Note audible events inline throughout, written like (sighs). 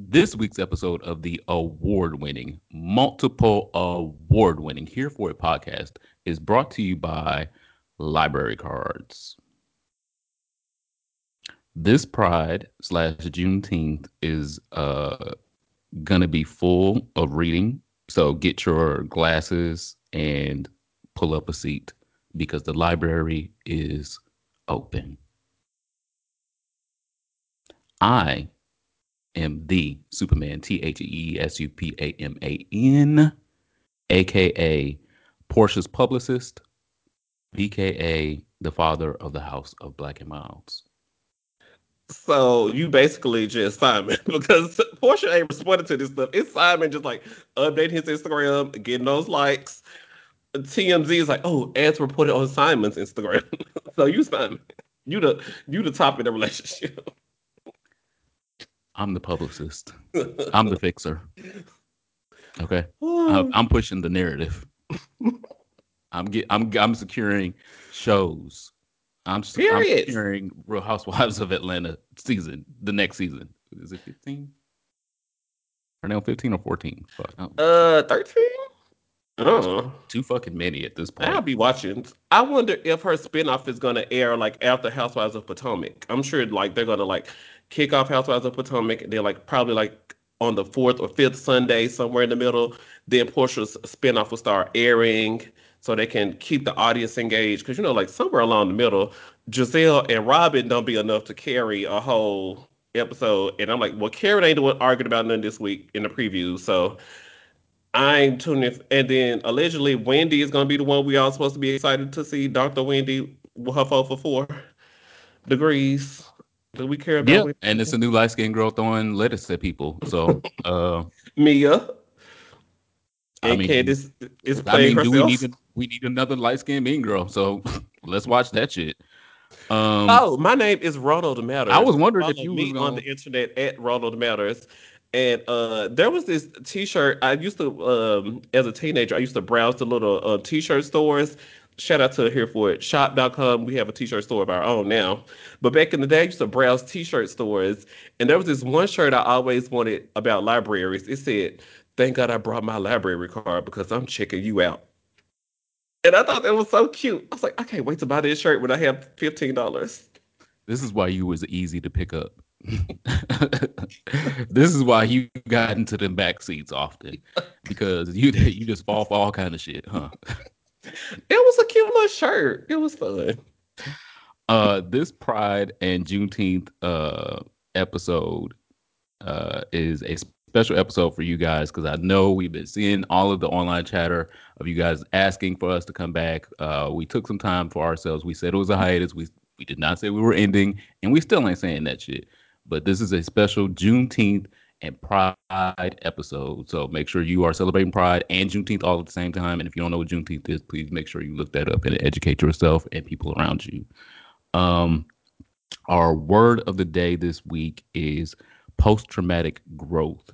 This week's episode of the award winning, multiple award winning Here For It podcast is brought to you by Library Cards. This Pride slash Juneteenth is uh, going to be full of reading. So get your glasses and pull up a seat because the library is open. I am the Superman, T H E S U P A M A N, aka Porsha's publicist, BKA the father of the House of Black and Milds. So you basically just Simon (laughs) because Porsha ain't responding to this stuff. It's Simon just like updating his Instagram, getting those likes. TMZ is like, oh, ads reported on Simon's Instagram. (laughs) so you Simon, you the you the top in the relationship. (laughs) I'm the publicist. (laughs) I'm the fixer. Okay, I'm pushing the narrative. (laughs) I'm get I'm I'm securing shows. I'm, I'm securing Real Housewives of Atlanta season, the next season. Is it 15? Are now 15 or 14? Uh, 13. Oh. Too fucking many at this point. I'll be watching. I wonder if her spinoff is gonna air like after Housewives of Potomac. I'm sure like they're gonna like kick off Housewives of Potomac. They're like probably like on the fourth or fifth Sunday, somewhere in the middle. Then Porsha's spinoff will start airing so they can keep the audience engaged. Because you know, like somewhere along the middle, Gizelle and Robyn don't be enough to carry a whole episode. And I'm like, well, Karen ain't the one arguing about none this week in the preview. So I'm tuning in. And then allegedly Wendy is gonna be the one we all supposed to be excited to see. Dr. Wendy her vote for four degrees. Do we care about? Yeah, and it's a new light skinned girl throwing lettuce at people. So uh Mia. I mean, Candace is playing I mean, herself. Do we need a, we need another light skinned mean girl? So (laughs) let's watch that shit. Um, oh, my name is Ronald Matters. I was wondering Follow if you me gonna... on the internet at Ronald Matters. And uh, there was this T-shirt. I used to, um, as a teenager, I used to browse the little uh, T-shirt stores. Shout out to here for it shop.com. We have a T-shirt store of our own now. But back in the day, I used to browse T-shirt stores, and there was this one shirt I always wanted about libraries. It said, "Thank God I brought my library card because I'm checking you out." And I thought that was so cute. I was like, I can't wait to buy this shirt when I have fifteen dollars. This is why you was easy to pick up. (laughs) this is why you got into the back seats often because you you just fall for all kind of shit, huh? It was a cute little shirt. It was fun. Uh, this Pride and Juneteenth uh episode uh is a special episode for you guys because I know we've been seeing all of the online chatter of you guys asking for us to come back. Uh, we took some time for ourselves. We said it was a hiatus. We we did not say we were ending, and we still ain't saying that shit. But this is a special Juneteenth and Pride episode. So make sure you are celebrating Pride and Juneteenth all at the same time. And if you don't know what Juneteenth is, please make sure you look that up and educate yourself and people around you. Um, our word of the day this week is post traumatic growth.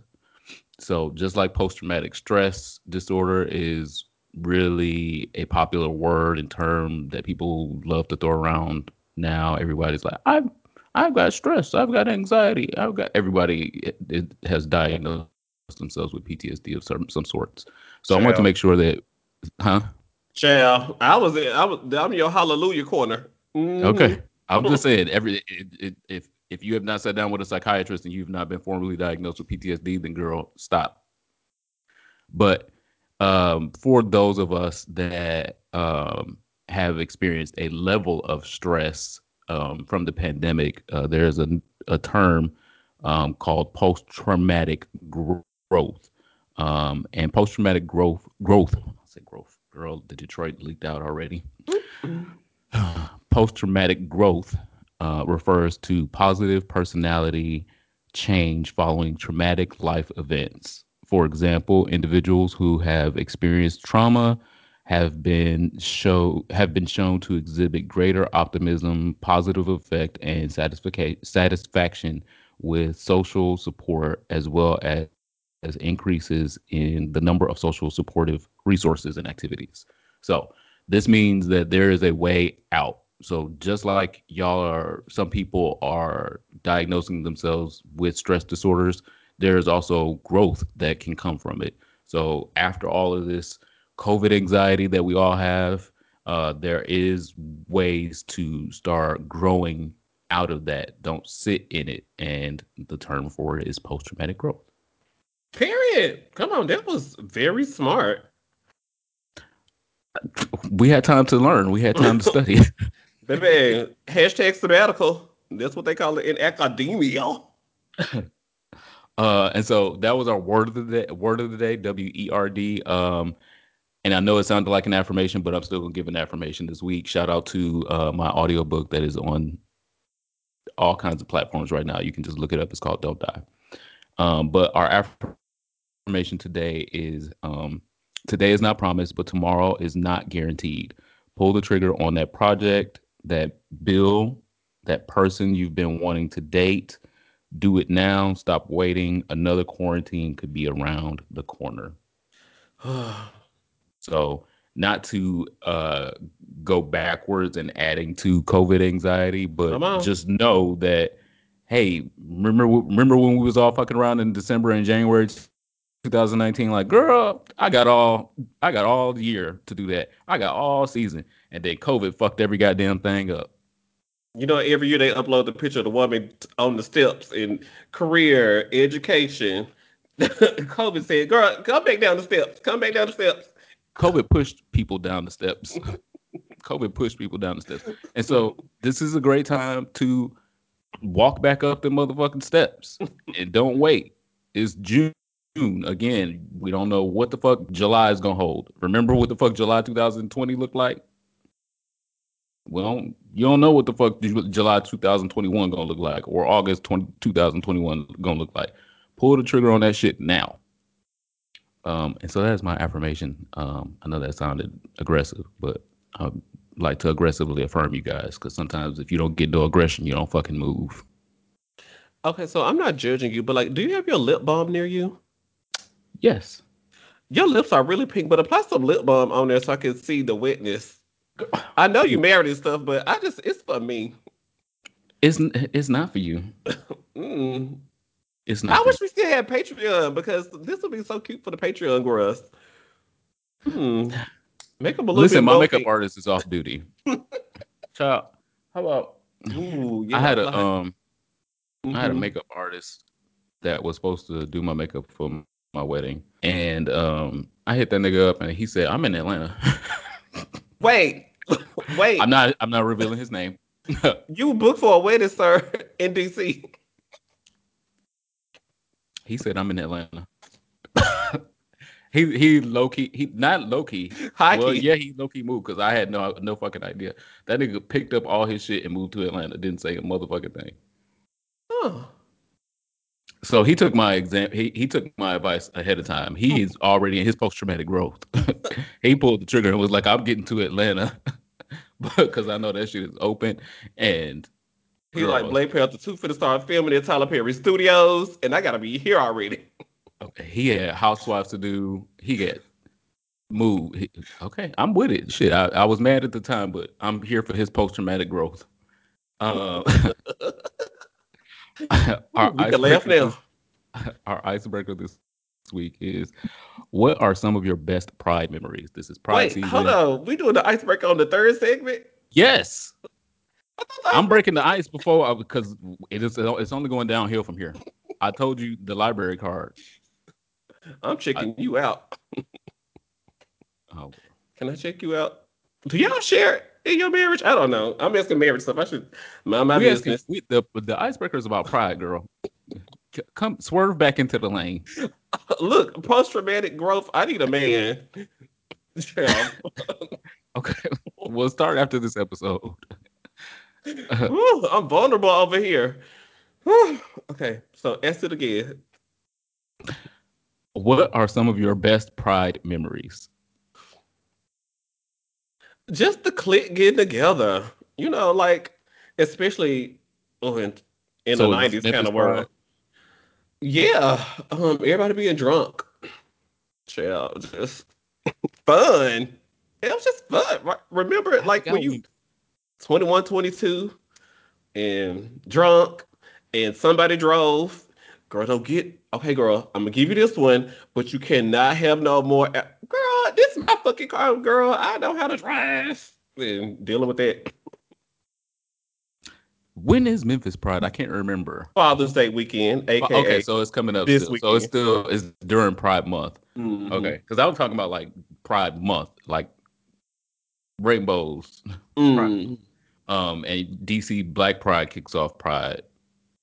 So just like post traumatic stress disorder is really a popular word and term that people love to throw around now, everybody's like, I've I've got stress, I've got anxiety, I've got everybody it, it has diagnosed themselves with PTSD of some some sorts. So I want to make sure that, huh? Yeah, I was I was I'm your hallelujah corner. Mm-hmm. Okay, I'm just (laughs) saying every it, it, if if you have not sat down with a psychiatrist and you've not been formally diagnosed with PTSD, then girl, stop. But um, for those of us that um, have experienced a level of stress um, from the pandemic, uh, there's a, a term um, called post traumatic growth. Um, and post traumatic growth, growth, I say growth, girl, the Detroit leaked out already. (sighs) post traumatic growth uh, refers to positive personality change following traumatic life events. For example, individuals who have experienced trauma have been show have been shown to exhibit greater optimism, positive effect, and satisfaction with social support, as well as, as increases in the number of social supportive resources and activities. So this means that there is a way out so just like y'all are, some people are diagnosing themselves with stress disorders. there's also growth that can come from it. So after all of this COVID anxiety that we all have, uh, there is ways to start growing out of that. Don't sit in it. And the term for it is post traumatic growth. Period. Come on, that was very smart. We had time to learn. We had time to (laughs) study. Baby, hashtag sabbatical. That's what they call it in academia. (laughs) uh, and so that was our word of the day. Word of the day, W E R D. Um, and I know it sounded like an affirmation, but I'm still gonna give an affirmation this week. Shout out to uh, my audiobook that is on all kinds of platforms right now. You can just look it up. It's called Don't Die. Um, but our affirmation today is um, today is not promised, but tomorrow is not guaranteed. Pull the trigger on that project, that bill, that person you've been wanting to date. Do it now. Stop waiting. Another quarantine could be around the corner. So, not to uh, go backwards and adding to COVID anxiety, but just know that hey, remember remember when we was all fucking around in December and January 2019 like girl i got all i got all year to do that. I got all season. And then covid fucked every goddamn thing up. You know every year they upload the picture of the woman on the steps in career education. (laughs) Covid said girl come back down the steps. Come back down the steps covid pushed people down the steps (laughs) covid pushed people down the steps and so this is a great time to walk back up the motherfucking steps and don't wait it's june again, we don't know what the fuck July is gonna hold. Remember what the fuck July 2020 looked like? Well, you don't know what the fuck July 2021 gonna look like or August 20, 2021 gonna look like. Pull the trigger on that shit now. Um, and so that's my affirmation. Um, I know that sounded aggressive, but I like to aggressively affirm you guys because sometimes if you don't get no aggression, you don't fucking move. Okay, so I'm not judging you, but like, do you have your lip balm near you? Yes. Your lips are really pink, but apply some lip balm on there so I can see the wetness. I know you married and stuff, but I just it's for me. It's it's not for you. (laughs) mm. It's not. I wish we still had Patreon because this would be so cute for the Patreon girls. Hmm. Make them a little Listen, my makeup artist is off duty. (laughs) Child, how about? Ooh, I had a um, mm-hmm. I had a makeup artist that was supposed to do my makeup for my wedding, and um, I hit that nigga up, and he said, "I'm in Atlanta." (laughs) wait, (laughs) wait. I'm not. I'm not revealing his name. you booked for a wedding, sir, in DC. He said, "I'm in Atlanta." (laughs) he he low key he not low key. High well, key. yeah, he low key moved because I had no no fucking idea. That nigga picked up all his shit and moved to Atlanta. Didn't say a motherfucking thing. Oh. So he took my exam. He, he took my advice ahead of time. He is already in his post traumatic growth. (laughs) he pulled the trigger and was like, "I'm getting to Atlanta (laughs) because I know that shit is open." And he like Black Panther two for the start filming at Tyler Perry Studios, and I gotta be here already. okay, he had housewives to do. He got move. He, okay, I'm with it. Shit, I, I was mad at the time, but I'm here for his post traumatic growth. Uh, (laughs) (laughs) our we can laugh now. (laughs) our icebreaker this week is what are some of your best pride memories? This is pride Wait, season. Hold on. We doing the icebreaker on the third segment? Yes. I'm breaking the ice before I, because it is it's only going downhill from here. I told you the library card. I'm checking I, you out. oh. Can I check you out? Do y'all share in your marriage? I don't know. I'm asking marriage stuff. I should mind my we business. Asking, we, the the icebreaker is about pride, girl. Come swerve back into the lane. (laughs) Look, post traumatic growth. I need a man. (laughs) (laughs) okay, we'll start after this episode. (laughs) Ooh, I'm vulnerable over here. okay, so ask it again. What are some of your best pride memories? just the clique getting together. You know, like especially oh, in, in so the nineties kind of world. Yeah, um, everybody being drunk. Child, just fun. It was just fun. Remember, like when you 21, 22 and drunk, and somebody drove girl, don't get okay, girl. I'm gonna give you this one, but you cannot have no more. Girl, this is my fucking car, girl. I know how to drive. And dealing with that. When is Memphis Pride? I can't remember. Father's Day weekend, aka okay, so it's coming up. this Still. So it's still it's during Pride Month. Mhm. Okay, because I was talking about like Pride Month, like rainbows. Mm. Um, and DC Black Pride kicks off Pride,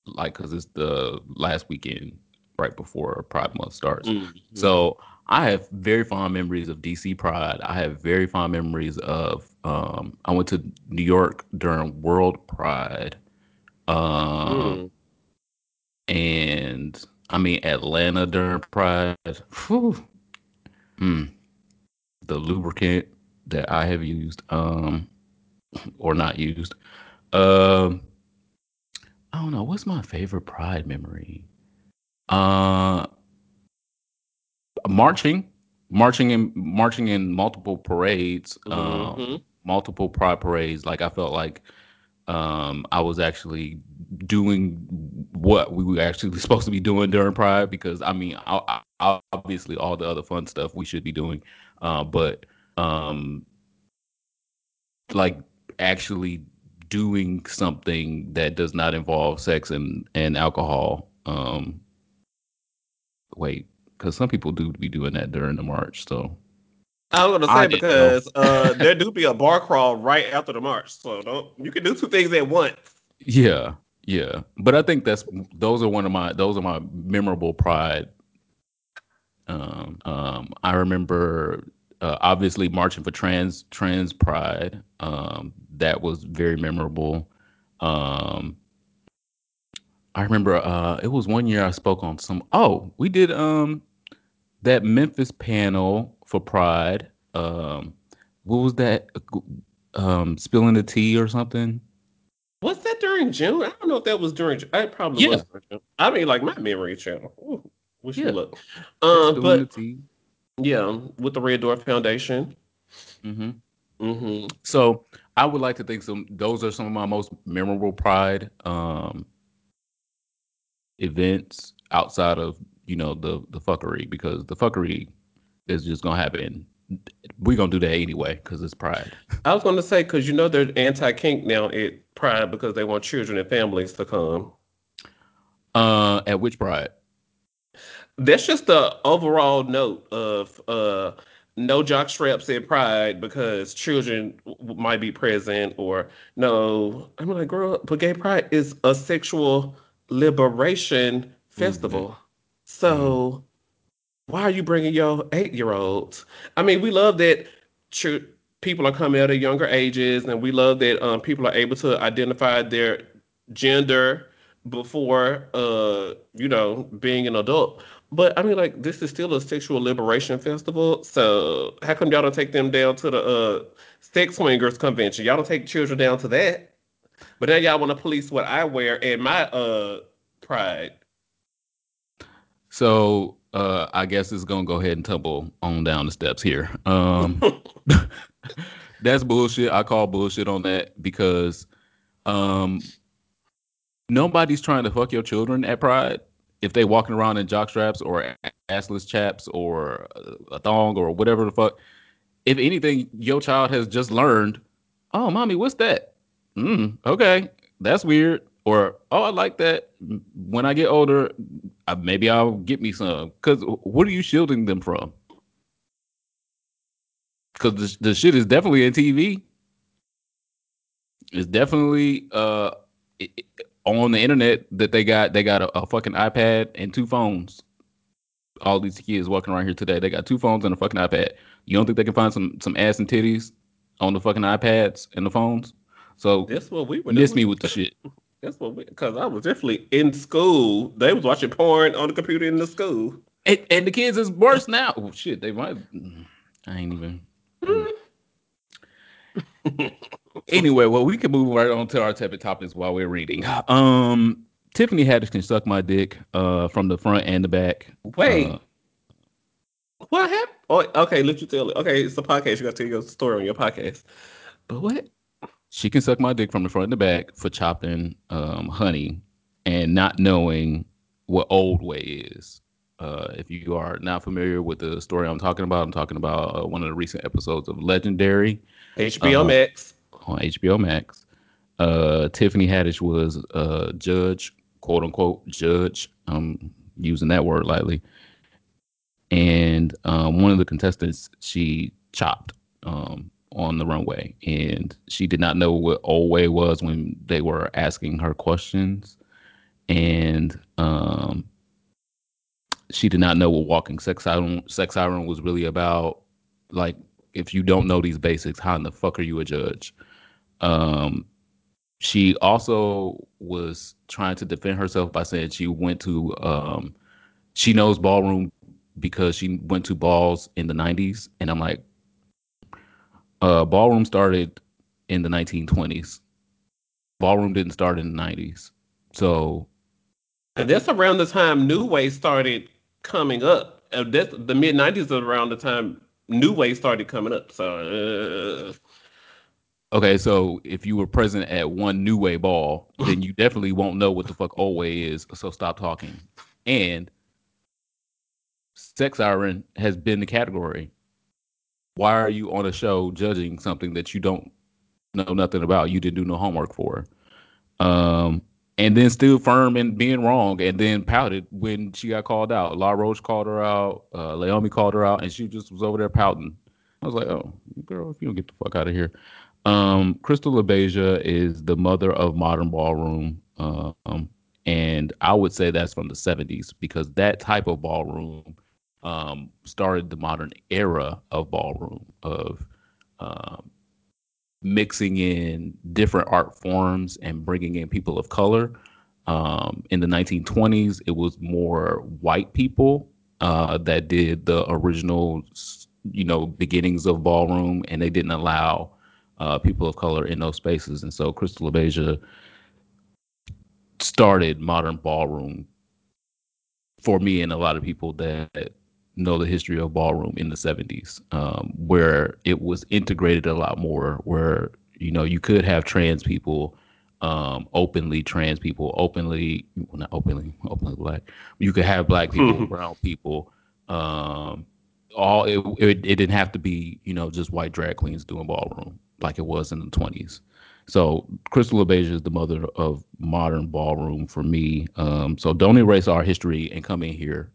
like because it's the last weekend right before Pride Month starts. Mhm. So I have very fond memories of DC Pride. I have very fond memories of. Um, I went to New York during World Pride, um, Mm. and I mean Atlanta during Pride. Whew. Mm. The lubricant that I have used, um, or not used. Um, I don't know. What's my favorite Pride memory? Uh, marching, marching in marching in multiple parades, um, Mhm. multiple Pride parades. Like I felt like um, I was actually doing what we were actually (laughs) supposed to be doing during Pride because I mean, I, I, obviously all the other fun stuff we should be doing, uh, but um, like actually doing something that does not involve sex and and alcohol. Um, wait, because some people do be doing that during the march. So I was gonna say because uh, there do be a bar crawl right after the march, so don't you can do two things at once. yeah, yeah. But I think that's those are one of my those are my memorable pride. Um, um, I remember uh, obviously marching for trans trans pride. Um, that was very memorable. Um, I remember uh, it was one year I spoke on some. Oh, we did um that Memphis panel for Pride. Um, what was that? Um, spilling the tea or something? Was that during June? I don't know if that was during. It probably Yeah. was. During June. I mean, like my memory channel. Ooh, wish Yeah. me luck. Um, spilling the but tea. Yeah, with the Red Door Foundation. hmm hmm So I would like to think some. Those are some of my most memorable Pride um, events outside of you know the the fuckery because the fuckery is just gonna happen. We're gonna do that anyway because it's Pride. I was going to say because you know they're anti-kink now at Pride because they want children and families to come. Uh, at which Pride? That's just the overall note of uh no jock straps at Pride because children w- might be present or no. I'm like, girl, but gay pride is a sexual liberation festival. So why are you bringing your eight year olds? I mean, we love that ch- people are coming out at younger ages, and we love that um, people are able to identify their gender before, uh, you know, being an adult. But I mean, like, this is still a sexual liberation festival. So how come y'all don't take them down to the uh, sex swingers convention? Y'all don't take children down to that. But now y'all want to police what I wear and my uh pride. So uh, I guess it's gonna go ahead and tumble on down the steps here. Um, (laughs) that's bullshit. I call bullshit on that because um, nobody's trying to fuck your children at Pride if they walking around in jock straps or assless chaps or a thong or whatever the fuck. If anything, your child has just learned, oh, mommy, what's that? Mm, okay, that's weird. Or oh, I like that. When I get older, I, maybe I'll get me some. Because what are you shielding them from? Because the, the shit is definitely in TV. It's definitely uh it, it- on the internet that they got they got a, a fucking iPad and two phones. All these kids walking around here today, they got two phones and a fucking iPad. You don't think they can find some some ass and titties on the fucking iPads and the phones? So That's what we were miss doing. me with the shit. (laughs) That's what we, because I was definitely in school. They was watching porn on the computer in the school. And, and the kids is worse now. Oh shit, they might. I ain't even. Hmm. Anyway, well, we can move right on to our tepid topics while we're reading. Um, Tiffany Haddish can suck my dick uh, from the front and the back. Wait, Uh, what happened? Oh, okay, let you tell it. Okay, it's a podcast. You got to tell your story on your podcast. But what? she can suck my dick from the front and the back for chopping um, honey and not knowing what old way is. Uh, if you are not familiar with the story I'm talking about, I'm talking about uh, one of the recent episodes of Legendary HBO uh, Max. on HBO Max. Uh, Tiffany Haddish was a judge, quote unquote judge. I'm using that word lightly. And um, one of the contestants she chopped um, on the runway, and she did not know what old way was when they were asking her questions, and um, she did not know what walking sex siren sex siren was really about. Like, if you don't know these basics, how in the fuck are you a judge? Um, she also was trying to defend herself by saying she went to um, she knows ballroom because she went to balls in the 90s and i'm like uh, ballroom started in the 1920s ballroom didn't start in the 90s so that's around the time New Way started coming up. Uh, that's the mid '90s is around the time New Way started coming up. So uh, Okay, so if you were present at one New Way ball, (laughs) then you definitely won't know what the fuck Old Way is. So stop talking. And Sex Siren has been the category. Why are you on a show judging something that you don't know nothing about? You didn't do no homework for. Um, and then still firm in being wrong, and then pouted when she got called out. Law Roach called her out. Uh, Leiomy called her out, and she just was over there pouting. I was like, "Oh, girl, if you don't get the fuck out of here." Um, Crystal LaBeija is the mother of modern ballroom, um, and I would say that's from the '70s because that type of ballroom um, started the modern era of ballroom of um, mixing in different art forms and bringing in people of color. Um, in the 1920s, it was more white people uh, that did the original, you know, beginnings of ballroom, and they didn't allow uh, people of color in those spaces. And so Crystal LaBeija started modern ballroom for me and a lot of people that know the history of ballroom in the 70s, um, where it was integrated a lot more, where, you know, you could have trans people, um, openly trans people, openly, well, not openly, (laughs) openly black. You could have black people, (laughs) brown people, um, all it, it, it didn't have to be, you know, just white drag queens doing ballroom like it was in the 20s. So Crystal LaBeija is the mother of modern ballroom for me. Um, so don't erase our history and come in here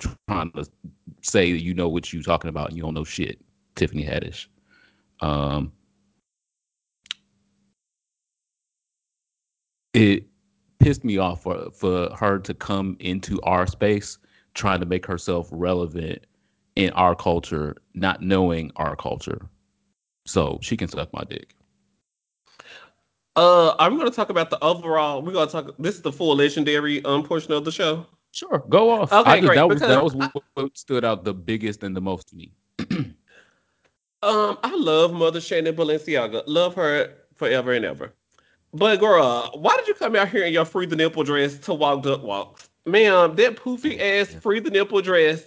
trying to say you know what you're talking about and you don't know shit. Tiffany Haddish. Um, it pissed me off for for her to come into our space trying to make herself relevant in our culture, not knowing our culture. So she can suck my dick. uh, I'm going to talk about the overall. We're going to talk. This is the full legendary um portion of the show. Sure, go off. Okay, I great, That was that was what, what stood out the biggest and the most to me. (clears throat) Um, I love Mother Shannon Balenciaga. Love her forever and ever. But girl, why did you come out here in your free the nipple dress to walk duck walks? Ma'am, that poofy ass free the nipple dress,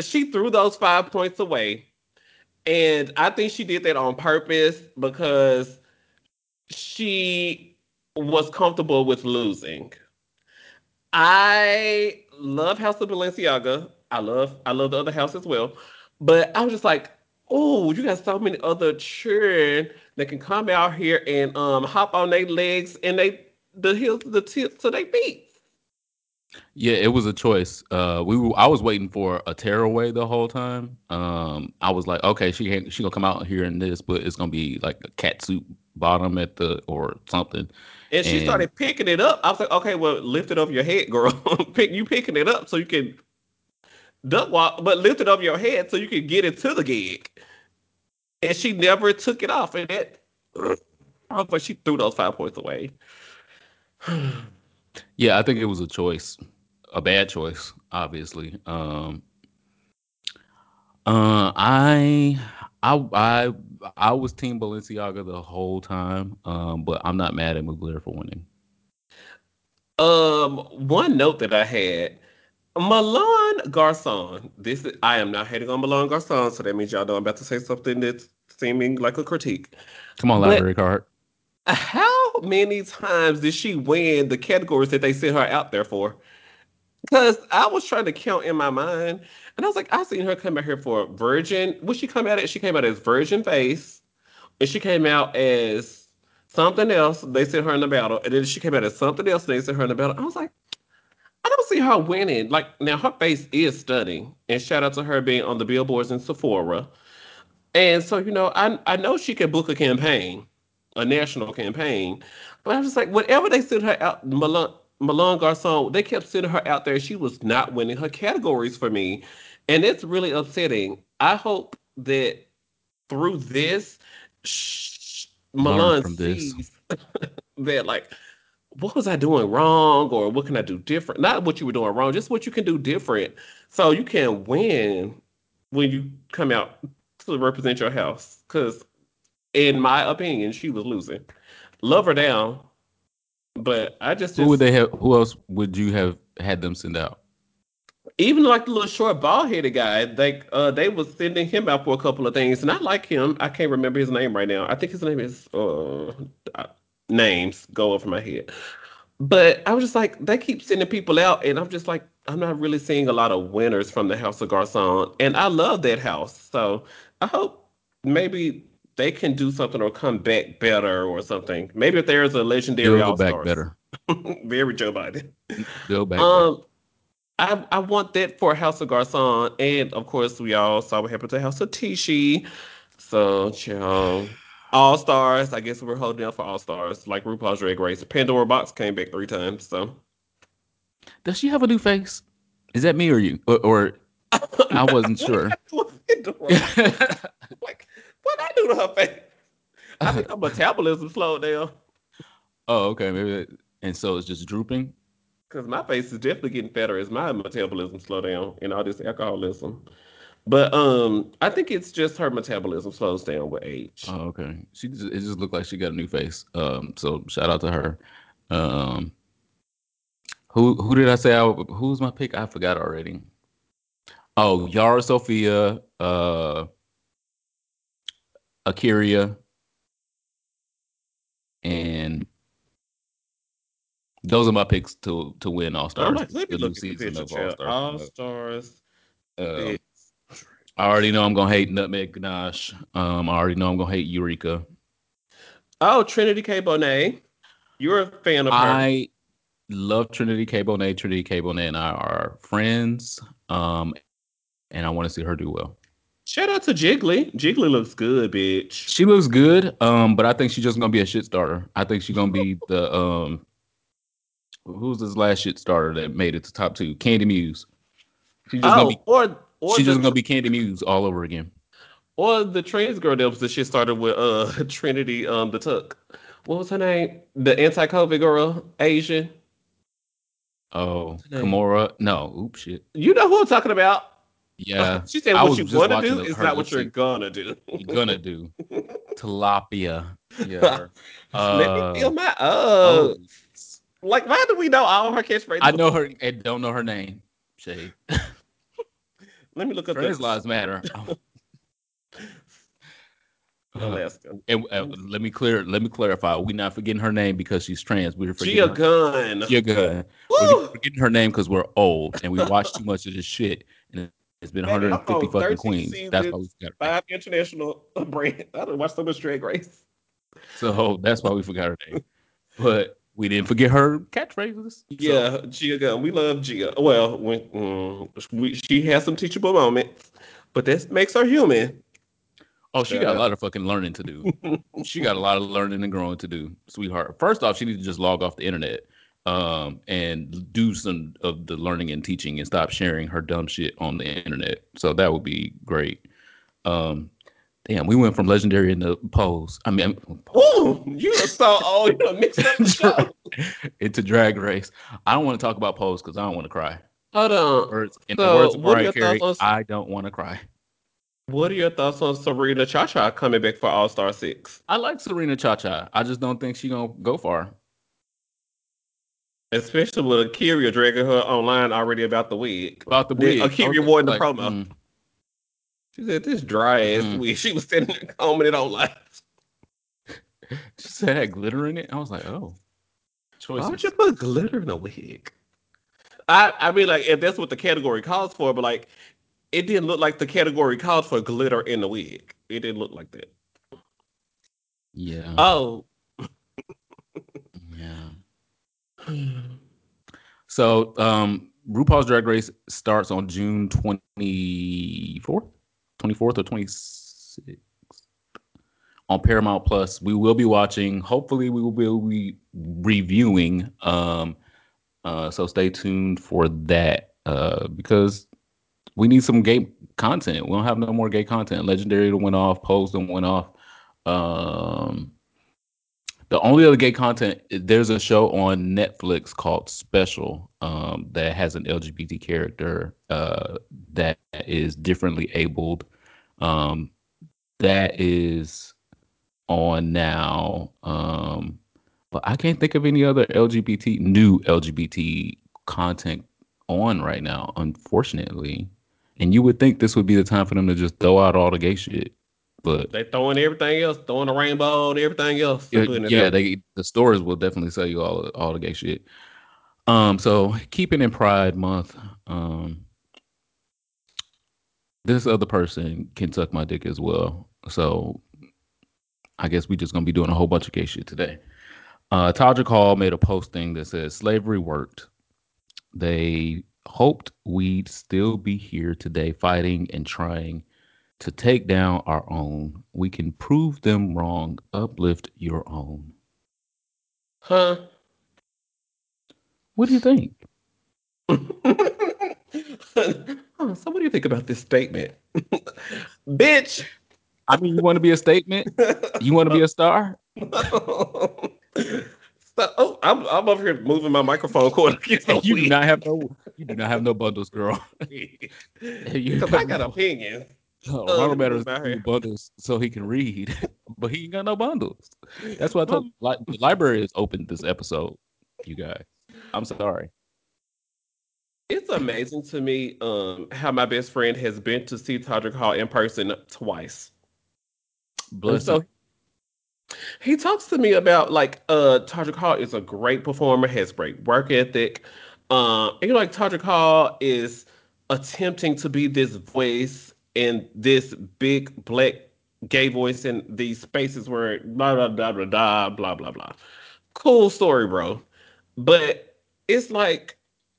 she threw those five points away. And I think she did that on purpose because she was comfortable with losing. I love House of Balenciaga. I love I love the other house as well. But I was just like, oh, you got so many other children that can come out here and um hop on their legs and they the heels the tips to their feet. Yeah, it was a choice. Uh, we were, I was waiting for a tearaway the whole time. Um, I was like, okay, she she gonna come out here in this, but it's gonna be like a cat suit bottom at the or something. And she And started picking it up. I was like, okay, well, lift it over your head, girl. (laughs) Pick you picking it up so you can duck walk, but lift it over your head so you can get into the gig. And she never took it off. And that (sighs) like, she threw those five points away. (sighs) yeah, I think it was a choice, a bad choice, obviously. Um, uh, I, I, I, I was Team Balenciaga the whole time. Um, but I'm not mad at Mugler for winning. Um, one note that I had, Milan Garcon. This is I am not hating on Milan Garcon, so that means y'all know I'm about to say something that's seeming like a critique. Come on, But library card. how many times did she win the categories that they sent her out there for? Because I was trying to count in my mind, and I was like, I seen her come out here for Virgin. When she come out it, she came out as Virgin Face, and she came out as something else. They sent her in the battle, and then she came out as something else. They sent her in the battle. I was like, I don't see her winning. Like now, her face is stunning, and shout out to her being on the billboards in Sephora. And so, you know, I I know she can book a campaign, a national campaign, but I was like, whatever they sent her out, Malone, Malone Garcon, they kept sending her out there. She was not winning her categories for me, and it's really upsetting. I hope that through this, sh- Malone sees (laughs) that like what was I doing wrong or what can I do different? Not what you were doing wrong, just what you can do different so you can win when you come out to represent your house. Because, in my opinion, she was losing. Love her down, but I just, Who would they have? Who else would you have had them send out? even like the little short bald headed guy, they uh they was sending him out for a couple of things, and I like him. I can't remember his name right now. I think his name is uh names go over my head. But I was just like, they keep sending people out, and I'm just like, I'm not really seeing a lot of winners from the House of Garcon, and I love that house. So I hope maybe they can do something or come back better or something. Maybe if there's a legendary All back better. (laughs) very Joe Biden. Build back better. Um, I I want that for House of Garcon, and of course we all saw what happened to House of Tisci. So, child, All Stars. I guess we're holding out for All Stars, like RuPaul's Drag Race. Pandora Boxx came back three times, so. Does she have a new face? Is that me or you? Or, or (laughs) I wasn't sure. (laughs) like, what I do to her face? I (laughs) think her metabolism slowed down oh, okay. Maybe. That, and so it's just drooping. because my face is definitely getting fatter as my metabolism slow down and all this alcoholism. But um, I think it's just her metabolism slows down with age. Oh, okay. She just, it just looked like she got a new face. Um, so shout out to her. Um, who who did I say? I, who's my pick? I forgot already. Oh, Yara Sofia, uh, A'keria, and those are my picks to to win All Stars. like, let me look at the season picture, of. All. Stars. Uh, I already know I'm gonna hate Nutmeg Ganache. Um, I already know I'm gonna hate Eureka. Oh, Trinity K. Bonet. You're a fan of her. I love Trinity K. Bonet. Trinity K. Bonet and I are friends. Um, and I want to see her do well. Shout out to Jiggly. Jiggly looks good, bitch. She looks good. Um, but I think she's just gonna be a shit starter. I think she's gonna be the um, who's this last shit starter that made it to top two? Kandy Muse. She's just Oh, gonna be. or or She's the, just gonna be Kandy Muse all over again. or the trans girl that was the shit started with uh (laughs) Trinity um the Tuck. What was her name? The anti-COVID girl, Asian. Oh, her name? Kimura. No, oops, shit. You know who I'm talking about? Yeah, (laughs) she said what you just want to watching do is not what you're gonna do. You're (laughs) gonna do (laughs) tilapia. Yeah. Let Uh, me feel my uh oh, like why do we know all her catchphrases? I know her and don't know her name. Shade. Let me look up Trans lives matter. Alaska. And uh, let me clear. Let me clarify. We're not forgetting her name because she's trans. We're forgetting Gia her, Gunn. Gia Gunn. Woo! We're forgetting her name because we're old and we watch too much of this shit. And it's been Baby, 150 fucking queens. That's why we forgot her name. Five international (laughs) brand. I don't watch so much Drag Race. So that's why we forgot her name. But we didn't forget her catchphrases. So- Yeah, Gia Gunn. We love Gia. Well, when mm, we, she has some teachable moments, but that makes her human. Oh, she got a lot of fucking learning to do. (laughs) she got a lot of learning and growing to do, sweetheart. First off, she needs to just log off the internet um, and do some of the learning and teaching and stop sharing her dumb shit on the internet. So that would be great. Um, damn, we went from legendary in the polls. I mean, Ooh, you saw all old. You mixed up the (laughs) show. into drag race. I don't want to talk about polls because I don't want to cry. Hold on. Words, in So, the words of what are Mariah your Carey, thoughts on- I don't want to cry. What are your thoughts on Serena ChaCha coming back for All Star Six? I like Serena ChaCha. I just don't think she gonna go far. Especially with Akira dragging her online already about the wig. About the wig, I Akira wore in the like, promo. mm. She said, "This dry ass Mm. wig." (laughs) She was sitting there combing it on live. (laughs) She said had glitter in it. I was like, oh, Why would you put glitter in a wig? I I mean, like if that's what the category calls for, but like it didn't look like the category called for glitter in the wig. It didn't look like that. Yeah. Oh, Yeah. So, um, RuPaul's Drag Race starts on June 24th, 24th or 26th on Paramount Plus. We will be watching. Hopefully, we will be reviewing. Um, uh, so stay tuned for that uh, because we need some gay content. We don't have no more gay content. Legendary went off. Pose went off. Um, the only other gay content, there's a show on Netflix called Special um, that has an LGBT character uh, that is differently abled. Um, that is on now. Um, but I can't think of any other LGBT, new LGBT content on right now, unfortunately. And you would think this would be the time for them to just throw out all the gay shit. But they throwing everything else, throwing the rainbow and everything else. yeah, yeah they the stores will definitely sell you all all the gay shit. Um, so keeping in Pride Month, um, this other person can suck my dick as well. So I guess we just gonna be doing a whole bunch of gay shit today. Uh, Todrick Hall made a posting that says slavery worked. They hoped we'd still be here today, fighting and trying to take down our own. We can prove them wrong. Uplift your own. Huh? What do you think? (laughs) so what do you think about this statement? (laughs) Bitch. I mean, you want to be a statement? You want to be a star? (laughs) so, oh, I'm, I'm over here moving my microphone cord. You, you do not have no you do not have no bundles, girl. Because I got opinions. (laughs) Oh, Ronald Matters bundles so he can read, (laughs) but he ain't got no bundles. That's why I told li- the library is open this episode. You guys, I'm sorry. It's amazing to me um, how my best friend has been to see Todrick Hall in person twice. Bless so he talks to me about like uh Todrick Hall is a great performer, has great work ethic. Um, and you know, like Todrick Hall is attempting to be this voice in this big black gay voice in these spaces where blah blah blah blah blah blah blah blah. Cool story, bro. But it's like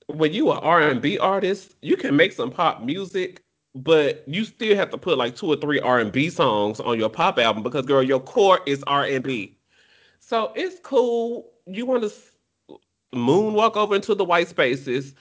when you are R and B artist, you can make some pop music, but you still have to put like two or three R and B songs on your pop album because girl, your core is R and B. So it's cool. You want to moonwalk over into the white spaces,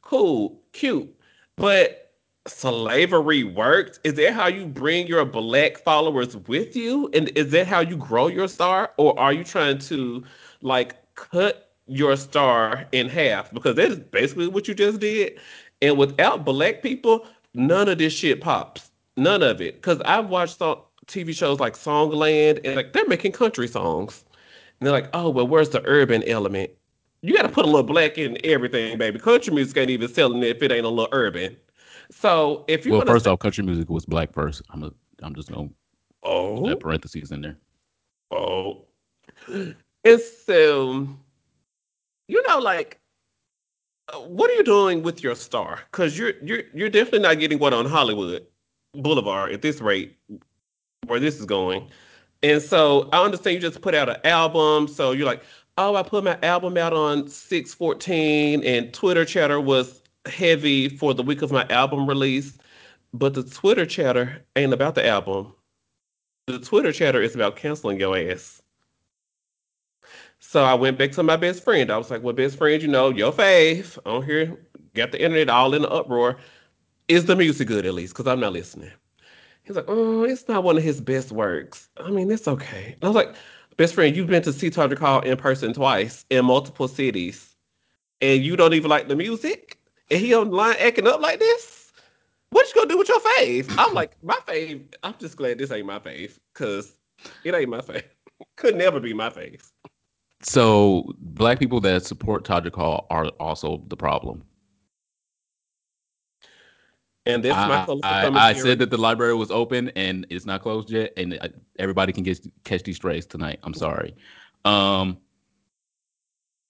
cool, cute, but slavery worked? Is that how you bring your black followers with you? And is that how you grow your star? Or are you trying to like cut your star in half? Because that is basically what you just did. And without black people, none of this shit pops. None of it. Because I've watched some TV shows like Songland and like they're making country songs. And they're like, oh, well, where's the urban element? You got to put a little black in everything, baby. Country music ain't even selling it if it ain't a little urban. So if you well, first off, country music was black first. I'm a, I'm just gonna oh that parentheses in there. Oh, it's so you know, like, uh, what are you doing with your star? Because you're you're you're definitely not getting what on Hollywood Boulevard at this rate, where this is going. And so I understand you just put out an album. So you're like, oh, I put my album out on 614 and Twitter chatter was heavy for the week of my album release, but the Twitter chatter ain't about the album. The Twitter chatter is about canceling your ass. So I went back to my best friend. I was like, well, best friend, you know, your fave on here, got the internet all in uproar. Is the music good at least? Because I'm not listening. He's like, oh, it's not one of his best works. I mean, it's okay. I was like, best friend, you've been to see Todrick Hall in person twice in multiple cities, and you don't even like the music? And he on the line acting up like this, what you gonna do with your fave? I'm (laughs) like, my fave. I'm just glad this ain't my fave because it ain't my fave. (laughs) Could never be my fave. So black people that support Todrick Hall are also the problem. And this I, I, I said that the library was open and it's not closed yet, and everybody can get catch these strays tonight. I'm sorry. Um,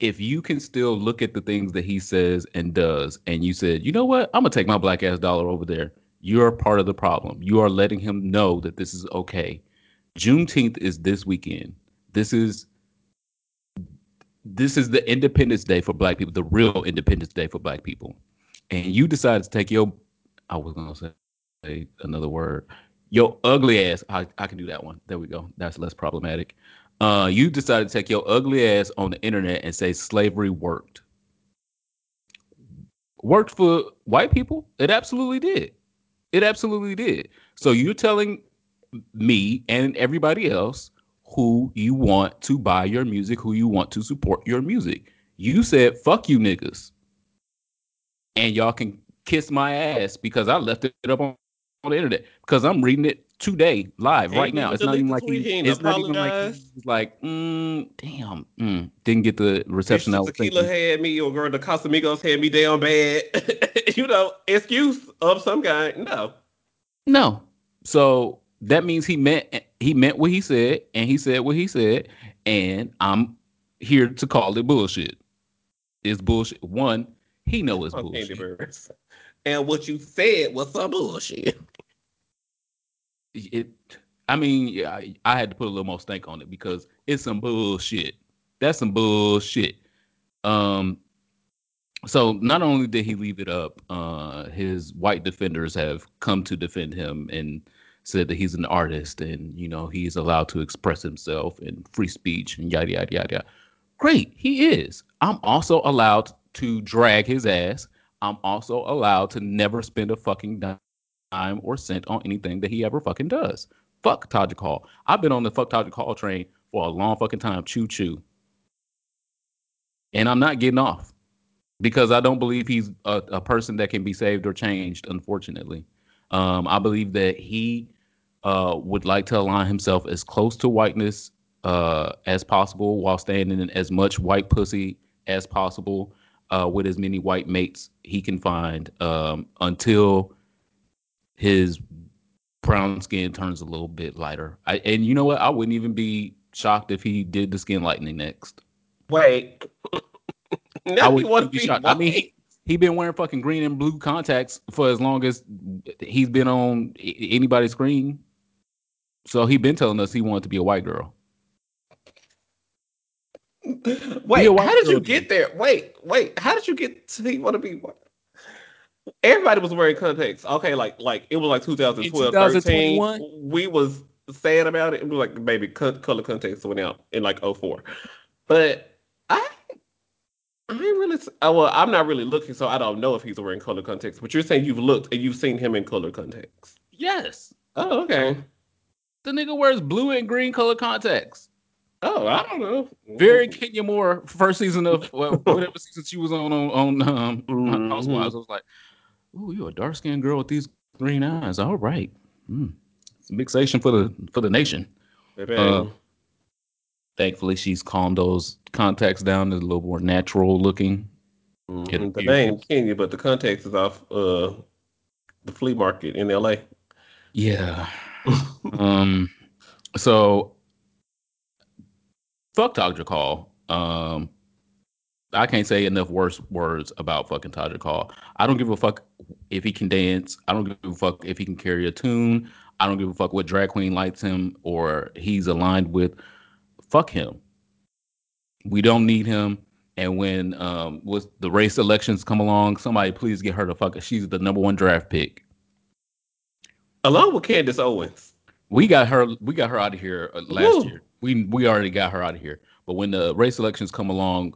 if you can still look at the things that he says and does, and you said, you know what, I'm gonna take my black ass dollar over there. You're part of the problem. You are letting him know that this is okay. Juneteenth is this weekend. This is this is the Independence Day for Black people, the real Independence Day for Black people, and you decided to take your I was gonna say another word, your ugly ass. I, I can do that one. There we go. That's less problematic. Uh, you decided to take your ugly ass on the internet and say slavery worked. Worked for white people? It absolutely did. It absolutely did. So you're telling me and everybody else who you want to buy your music, who you want to support your music. You said, fuck you niggas. And y'all can kiss my ass because I left it up on, on the internet because I'm reading it today live right now. It's not even like he, it's not even like he's like, mm, damn, mm, didn't get the reception. This tequila thinking. had me, or girl, the Casamigos had me down bad. (laughs) you know, excuse of some kind. No, no. So that means he meant he meant what he said, and he said what he said, and I'm here to call it bullshit. It's bullshit. One, he know it's bullshit. And what you said was some bullshit. (laughs) It, I mean, yeah, I, I had to put a little more stank on it because it's some bullshit. That's some bullshit. Um, so not only did he leave it up, uh, his white defenders have come to defend him and said that he's an artist and you know he's allowed to express himself and free speech and yada yada yada. Great, he is. I'm also allowed to drag his ass. I'm also allowed to never spend a fucking dime or cent on anything that he ever fucking does. Fuck Todrick Hall. I've been on the fuck Todrick Hall train for a long fucking time. Choo choo. And I'm not getting off because I don't believe he's a, a person that can be saved or changed, unfortunately. Um, I believe that he uh, would like to align himself as close to whiteness uh, as possible while staying in as much white pussy as possible uh, with as many white mates he can find um, until his brown skin turns a little bit lighter. I, and you know what? I wouldn't even be shocked if he did the skin lightening next. Wait. (laughs) I would want to be shocked. White. I mean, he, he been wearing fucking green and blue contacts for as long as he's been on anybody's screen. So he been telling us he wanted to be a white girl. Wait, white how did you get there? Wait, wait, how did you get to he want to be white? Everybody was wearing contacts. Okay, like like it was like 2012, 13. We was sad about it. It was like maybe color contacts went out in like 04. But I I ain't really. Uh, well, I'm not really looking, so I don't know if he's wearing color contacts. But you're saying you've looked and you've seen him in color contacts. Yes. Oh, okay. The nigga wears blue and green color contacts. Oh, I don't know. Very Kenya Moore first season of well, (laughs) whatever season she was on on, on um, mm-hmm. Housewives. I was like, "Ooh, you a dark skinned girl with these green eyes? All right, mm. it's a mixation for the for the nation." Uh, thankfully, she's calmed those contacts down to a little more natural looking. Mm-hmm. The name Kenya, but the contacts is off uh, the flea market in L.A. Yeah. (laughs) um. So, fuck Todrick Hall. Um. I can't say enough worse words about fucking Todrick Hall. I don't give a fuck if he can dance. I don't give a fuck if he can carry a tune. I don't give a fuck what drag queen likes him or he's aligned with. Fuck him. We don't need him. And when um with the race elections come along, somebody please get her to fuck. She's the number one draft pick. Along with Candace Owens. We got her. We got her out of here uh, last Ooh. year. We we already got her out of here. But when the race elections come along,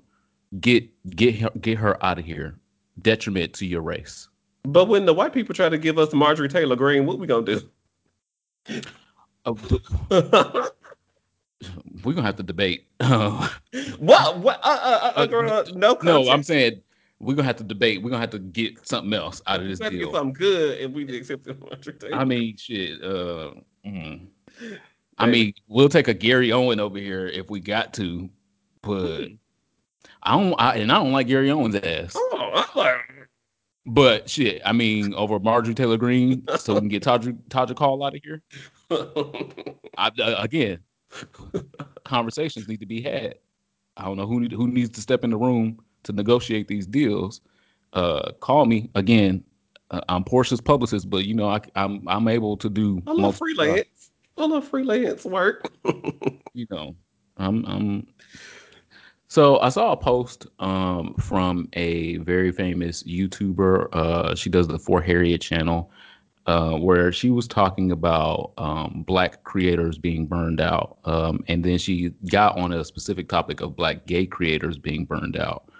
get get her, get her out of here. Detriment to your race. But when the white people try to give us Marjorie Taylor Greene, what we gonna do? (laughs) Uh, we're gonna have to debate. (laughs) what? What? Uh, uh, uh, girl, no, no. I'm saying we're gonna have to debate. We're gonna have to get something else out of this deal. Get something good, and we accept it. I mean, shit. Uh, mm. I mean, we'll take a Gary Owen over here if we got to, but I don't. I, and I don't like Gary Owens' ass. Oh, I like... But shit, I mean, over Marjorie Taylor Greene, so we can get Todrick Todrick Hall out of here. (laughs) I, uh, again, conversations need to be had. I don't know who need, who needs to step in the room to negotiate these deals. Uh, call me again. Uh, I'm Porsha's publicist, but you know I, am I'm, I'm able to do. I love freelance. I love freelance work. (laughs) you know, I'm I'm. So I saw a post um, from a very famous YouTuber. Uh, she does the For Harriet channel, uh, where she was talking about um, black creators being burned out, um, and then she got on a specific topic of black gay creators being burned out.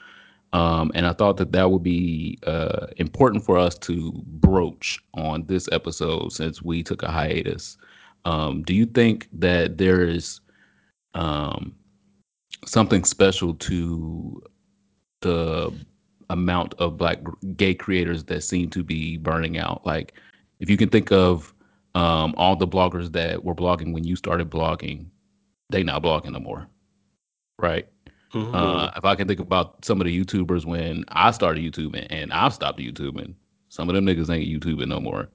Um, and I thought that that would be uh, important for us to broach on this episode since we took a hiatus. Um, do you think that there is um, something special to the amount of black gay creators that seem to be burning out? Like, if you can think of um, all the bloggers that were blogging when you started blogging, they not blogging no more, right? Mm-hmm. Uh, if I can think about some of the YouTubers when I started YouTubing and I've stopped YouTubing, some of them niggas ain't YouTubing no more.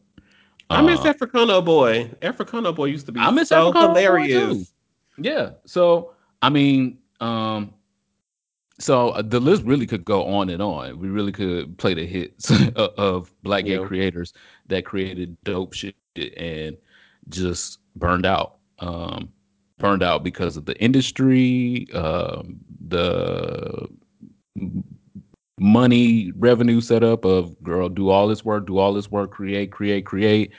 I miss uh, Africano Boy. Africano Boy used to be I miss so Africano hilarious. Yeah. So I mean, um, so uh, the list really could go on and on. We really could play the hits (laughs) of black gay yeah. creators that created dope shit and just burned out. Um, burned out because of the industry, um, the money revenue setup of girl do all this work, do all this work, create, create, create.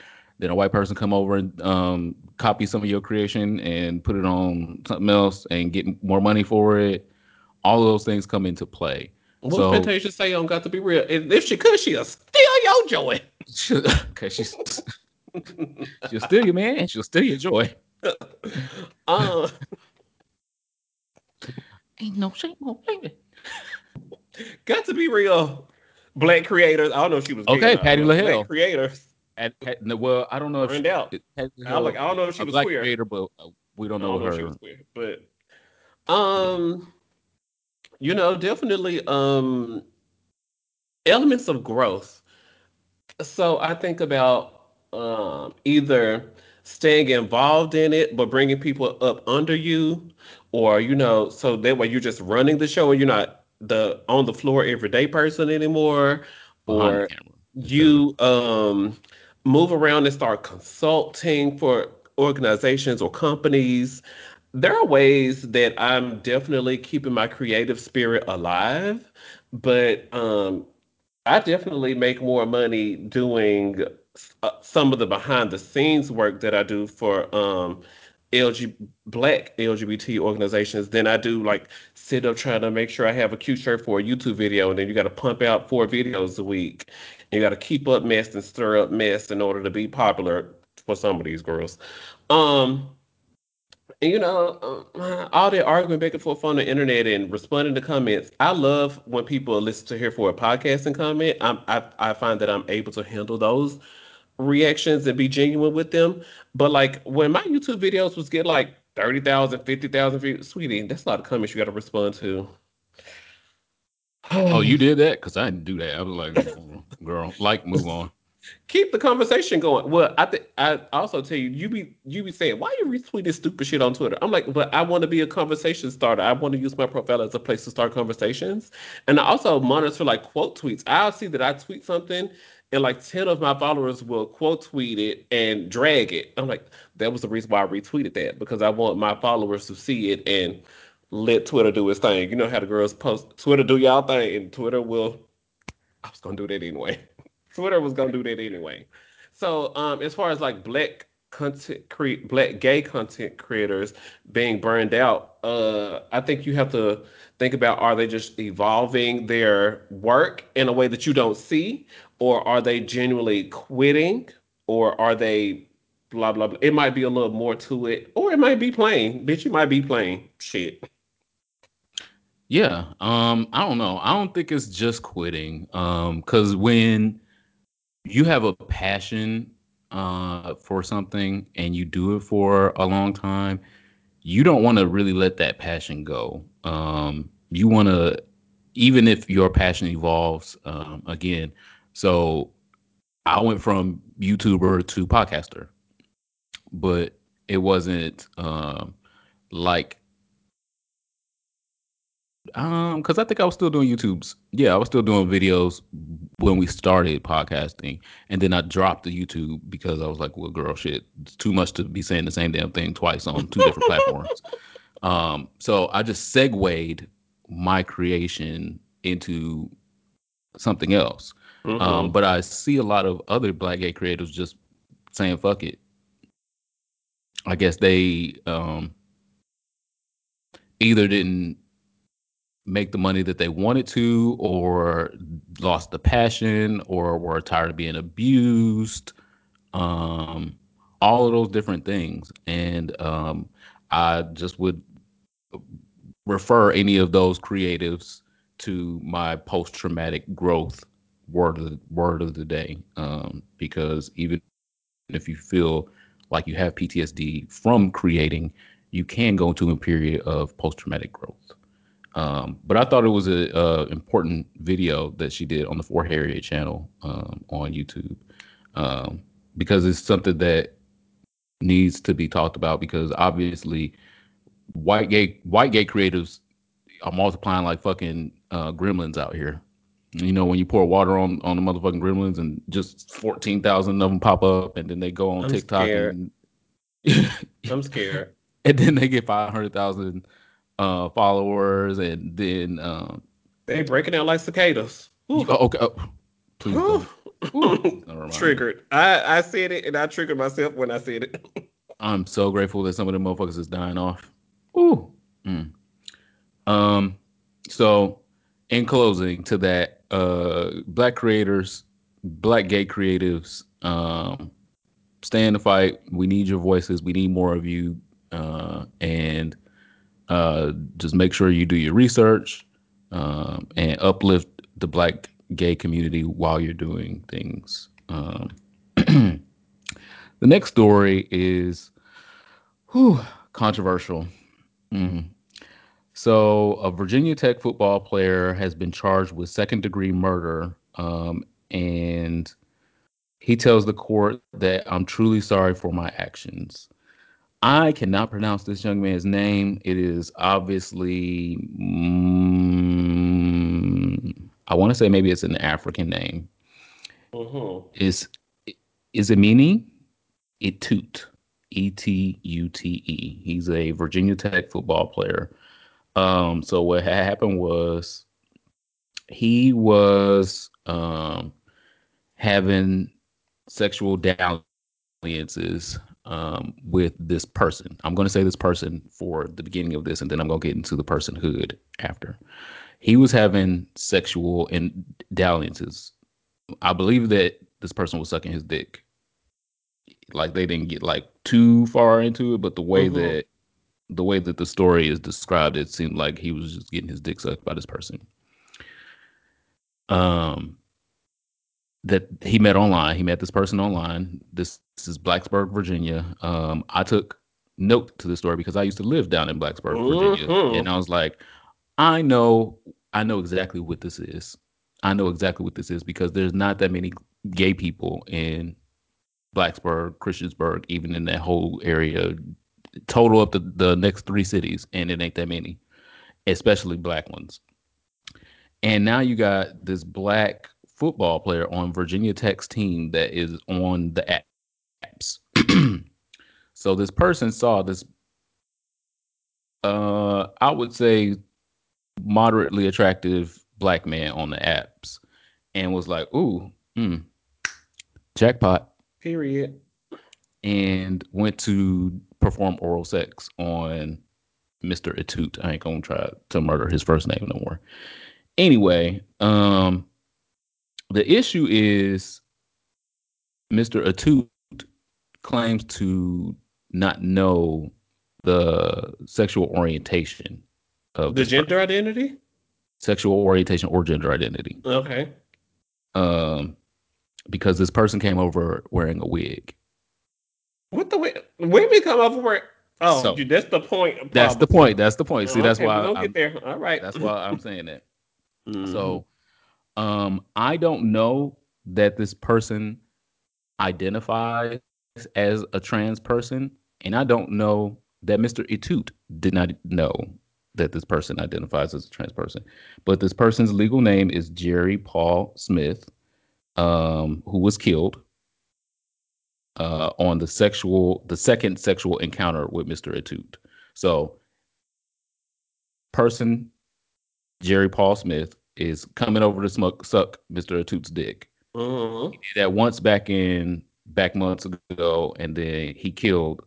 Then a white person come over and um, copy some of your creation and put it on something else and get more money for it all of those things come into play. What so, Fantasia say on Got to Be Real? If she could, she'll steal your joy. (laughs) Okay, she's (laughs) she'll steal your man. She'll steal your joy. (laughs) Uh, Ain't no shame on baby. Got to be real. Black creators. I don't know if she was okay. Patty LaHaye. creators. At, at, well, I don't know if she, out. I, like, I don't know if she was queer. creator, but uh, we don't know, don't know her. She was queer, but um, you know, definitely um elements of growth. So I think about um either staying involved in it but bringing people up under you or you know so that way you're just running the show and you're not the on the floor everyday person anymore or you um move around and start consulting for organizations or companies there are ways that I'm definitely keeping my creative spirit alive, but um, I definitely make more money doing uh, some of the behind the scenes work that I do for um, LG Black LGBT organizations than I do like sit up trying to make sure I have a cute shirt for a YouTube video, and then you got to pump out four videos a week. You got to keep up mess and stir up mess in order to be popular for some of these girls. Um, and you know, uh, all that arguing back and forth on the internet and responding to comments. I love when people listen to here for a podcast and comment. I'm, I I find that I'm able to handle those reactions and be genuine with them. But like when my YouTube videos was get like 30,000, 50,000 views, sweetie, that's a lot of comments you got to respond to. Oh, you (sighs) did that? Because I didn't do that. I was like, girl, like, move on keep the conversation going. Well, I think I also tell you, you be you be saying, why are you retweeting stupid shit on Twitter? I'm like, but I want to be a conversation starter. I want to use my profile as a place to start conversations. And I also monitor like quote tweets. I'll see that I tweet something and like 10 of my followers will quote tweet it and drag it. I'm like, that was the reason why I retweeted that because I want my followers to see it and let Twitter do its thing. You know how the girls post Twitter do y'all thing and Twitter will I was gonna do that anyway. (laughs) Twitter was gonna do that anyway. So um, as far as like black content create black gay content creators being burned out, uh, I think you have to think about are they just evolving their work in a way that you don't see, or are they genuinely quitting, or are they blah blah blah. It might be a little more to it, or it might be plain. Bitch, you might be plain shit. Yeah, um, I don't know. I don't think it's just quitting. Um, because when you have a passion uh, for something and you do it for a long time, you don't want to really let that passion go. Um, you want to, even if your passion evolves um, again. So I went from YouTuber to podcaster, but it wasn't um, like Um, because I think I was still doing YouTube's. Yeah, I was still doing videos when we started podcasting, and then I dropped the YouTube because I was like, "Well, girl, shit, it's too much to be saying the same damn thing twice on two different platforms." Um, so I just segued my creation into something else. Mhm. Um, but I see a lot of other black gay creators just saying "fuck it." I guess they um either didn't make the money that they wanted to or lost the passion or were tired of being abused um all of those different things. And um i just would refer any of those creatives to my post-traumatic growth word of the, word of the day. Um because even if you feel like you have PTSD from creating you can go into a period of post-traumatic growth um, but I thought it was a, a important video that she did on the For Harriet channel um, on YouTube um, because it's something that needs to be talked about because obviously white gay white gay creatives are multiplying like fucking uh, gremlins out here. You know, when you pour water on on the motherfucking gremlins and just fourteen thousand of them pop up, and then they go on I'm TikTok scared. and (laughs) I'm scared. and then they get five hundred thousand uh, followers, and then um, They breaking out like cicadas. Ooh. Oh, okay. Oh, please. Ooh, please don't remind me. (laughs) triggered. I I said it and I triggered myself when I said it. (laughs) I'm so grateful that some of the motherfuckers is dying off. Ooh. Mm. Um. So, in closing, to that, uh, black creators, black gay creatives, um, stay in the fight. We need your voices. We need more of you. Uh, and uh, just make sure you do your research um, and uplift the black gay community while you're doing things. Um, (clears throat) the next story is whew, controversial. Mhm. So, a Virginia Tech football player has been charged with second degree murder. Um, and he tells the court that I'm truly sorry for my actions. I cannot pronounce this young man's name. It is obviously, mm, I want to say maybe it's an African name. Mhm. Is is it meaning? Etute, E T U T E. He's a Virginia Tech football player. Um, so what happened was he was um having sexual dalliances um, with this person. I'm going to say this person for the beginning of this, and then I'm going to get into the personhood after. He was having sexual and dalliances. I believe that this person was sucking his dick. Like they didn't get like too far into it, but the way Mhm. that the way that the story is described, it seemed like he was just getting his dick sucked by this person. Um, that he met online. He met this person online. This, this is Blacksburg, Virginia. Um, I took note to the story because I used to live down in Blacksburg, Virginia, Mhm. and I was like, I know, I know exactly what this is. I know exactly what this is because there's not that many gay people in Blacksburg, Christiansburg, even in that whole area. Total up the, the next three cities, and it ain't that many, especially black ones. And now you got this black football player on Virginia Tech's team that is on the apps. (clears throat) so this person saw this uh I would say moderately attractive black man on the apps and was like, "Ooh, mm, jackpot." Period. And went to perform oral sex on Mr. Etute. I ain't gonna try to murder his first name no more. Anyway, um, the issue is Mr. Etute claims to not know the sexual orientation of The gender person. identity? sexual orientation or gender identity. Okay. Um, because this person came over wearing a wig. What the way women come over where oh So, you, that's the point. That's the point. That's the point. See, that's why we're gonna I'm, get there. All right. that's why I'm saying that. (laughs) Mhm. So, um, I don't know that this person identifies as a trans person, and I don't know that Mr. Etute did not know that this person identifies as a trans person. But this person's legal name is Jerry Paul Smith, um, who was killed uh, on the sexual, the second sexual encounter with Mr. Etute. So, person Jerry Paul Smith is coming over to smoke, suck Mr. Etute's dick. Mhm. He did that once back in back months ago, and then he killed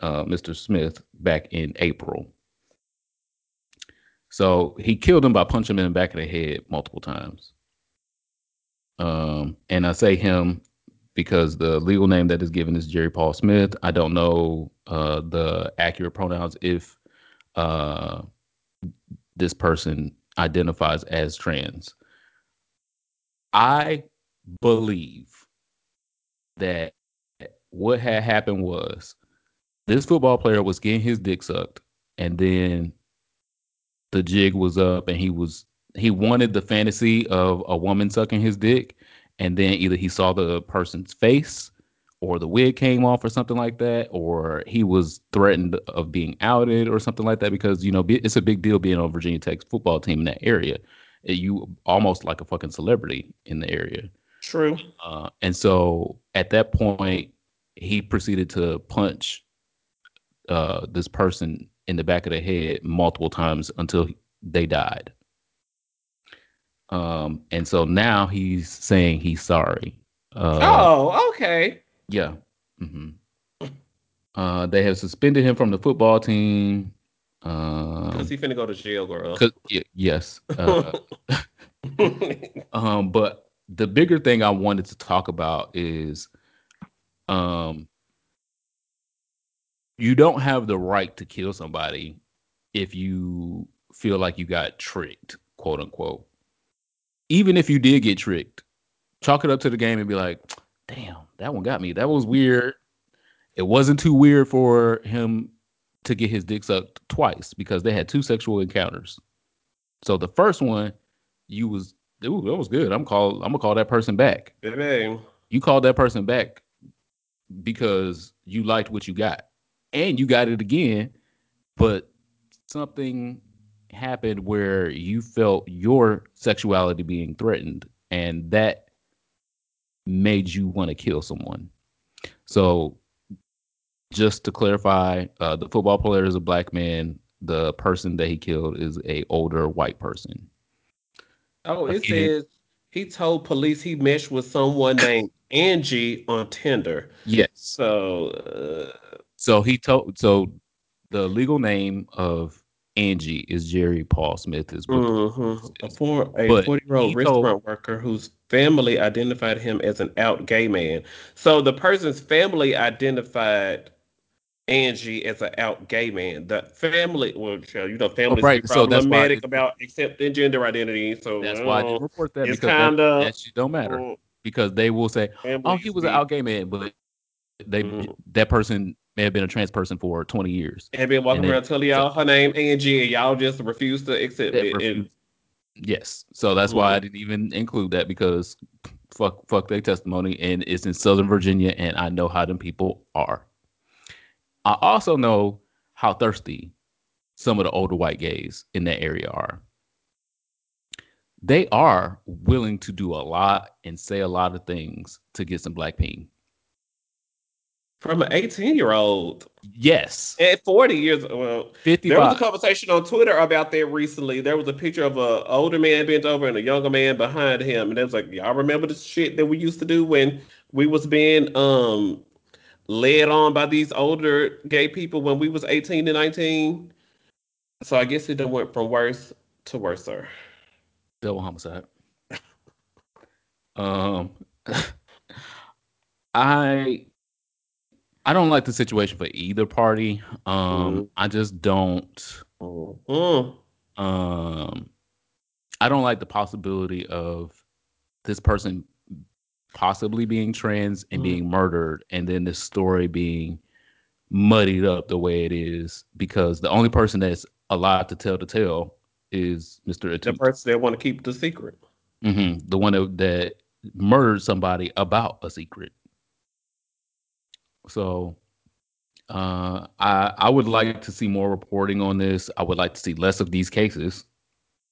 uh, Mr. Smith back in April. So he killed him by punching him in the back of the head multiple times. Um, and I say him because the legal name that is given is Jerry Paul Smith. I don't know uh, the accurate pronouns if uh, this person identifies as trans. I believe that what had happened was this football player was getting his dick sucked, and then the jig was up, and he was he wanted the fantasy of a woman sucking his dick, and then either he saw the person's face or the wig came off or something like that, or he was threatened of being outed or something like that because you know it's a big deal being on Virginia Tech's football team in that area. You almost like a fucking celebrity in the area. True. Uh, and so at that point, he proceeded to punch uh, this person in the back of the head multiple times until they died. Um, and so now he's saying he's sorry. Uh, oh, okay. Yeah. hmm Uh, they have suspended him from the football team. Um, he finna go to jail, girl. 'cause- y- yes. Uh, (laughs) (laughs) Um, but the bigger thing I wanted to talk about is um you don't have the right to kill somebody if you feel like you got tricked, quote unquote. Even if you did get tricked, chalk it up to the game and be like, damn, that one got me. That was weird. It wasn't too weird for him to get his dick sucked twice because they had two sexual encounters. So the first one, you was ooh, that was good. I'm call I'm gonna call that person back. Baby. You called that person back because you liked what you got. And you got it again, but something happened where you felt your sexuality being threatened and that made you want to kill someone. So just to clarify, uh, the football player is a black man. The person that he killed is a older white person. Oh, it says he told police he meshed with someone named Angie on Tinder. Yes. So, uh, So he told. So the legal name of Angie is Jerry Paul Smith. Is mhm. a four a 40 year old told- restaurant worker whose family identified him as an out gay man. So the person's family identified Angie as an out gay man. The family, well, you know, families right, so that's why it- about accepting gender identity. So That's why I uh, didn't report that it's because that, kinda- that shit don't matter uh, because they will say, "Oh, he was an out gay man," but they Mhm. that person may have been a trans person for twenty years. have been walking And then- around telling y'all her name Angie, and y'all just refuse to accept it. And, Yes, so that's why I didn't even include that because fuck, fuck their testimony, and it's in Southern Virginia, and I know how them people are. I also know how thirsty some of the older white gays in that area are. They are willing to do a lot and say a lot of things to get some black peen. From an 18 year old Yes, at 40 years, well, there was a conversation on Twitter about that recently. There was a picture of an older man bent over and a younger man behind him, and it was like, y'all remember the shit that we used to do when we was being um led on by these older gay people when we was 18 and 19. So I guess it done went from worse to worse, sir. double homicide. (laughs) um, (laughs) I I don't like the situation for either party. Um, Mhm. I just don't. Mm. Um, I don't like the possibility of this person possibly being trans and Mhm. being murdered, and then this story being muddied up the way it is because the only person that's allowed to tell the tale is Mr. The person that want to keep the secret. hmm The one that, that murdered somebody about a secret. So Uh, I I would like to see more reporting on this. I would like to see less of these cases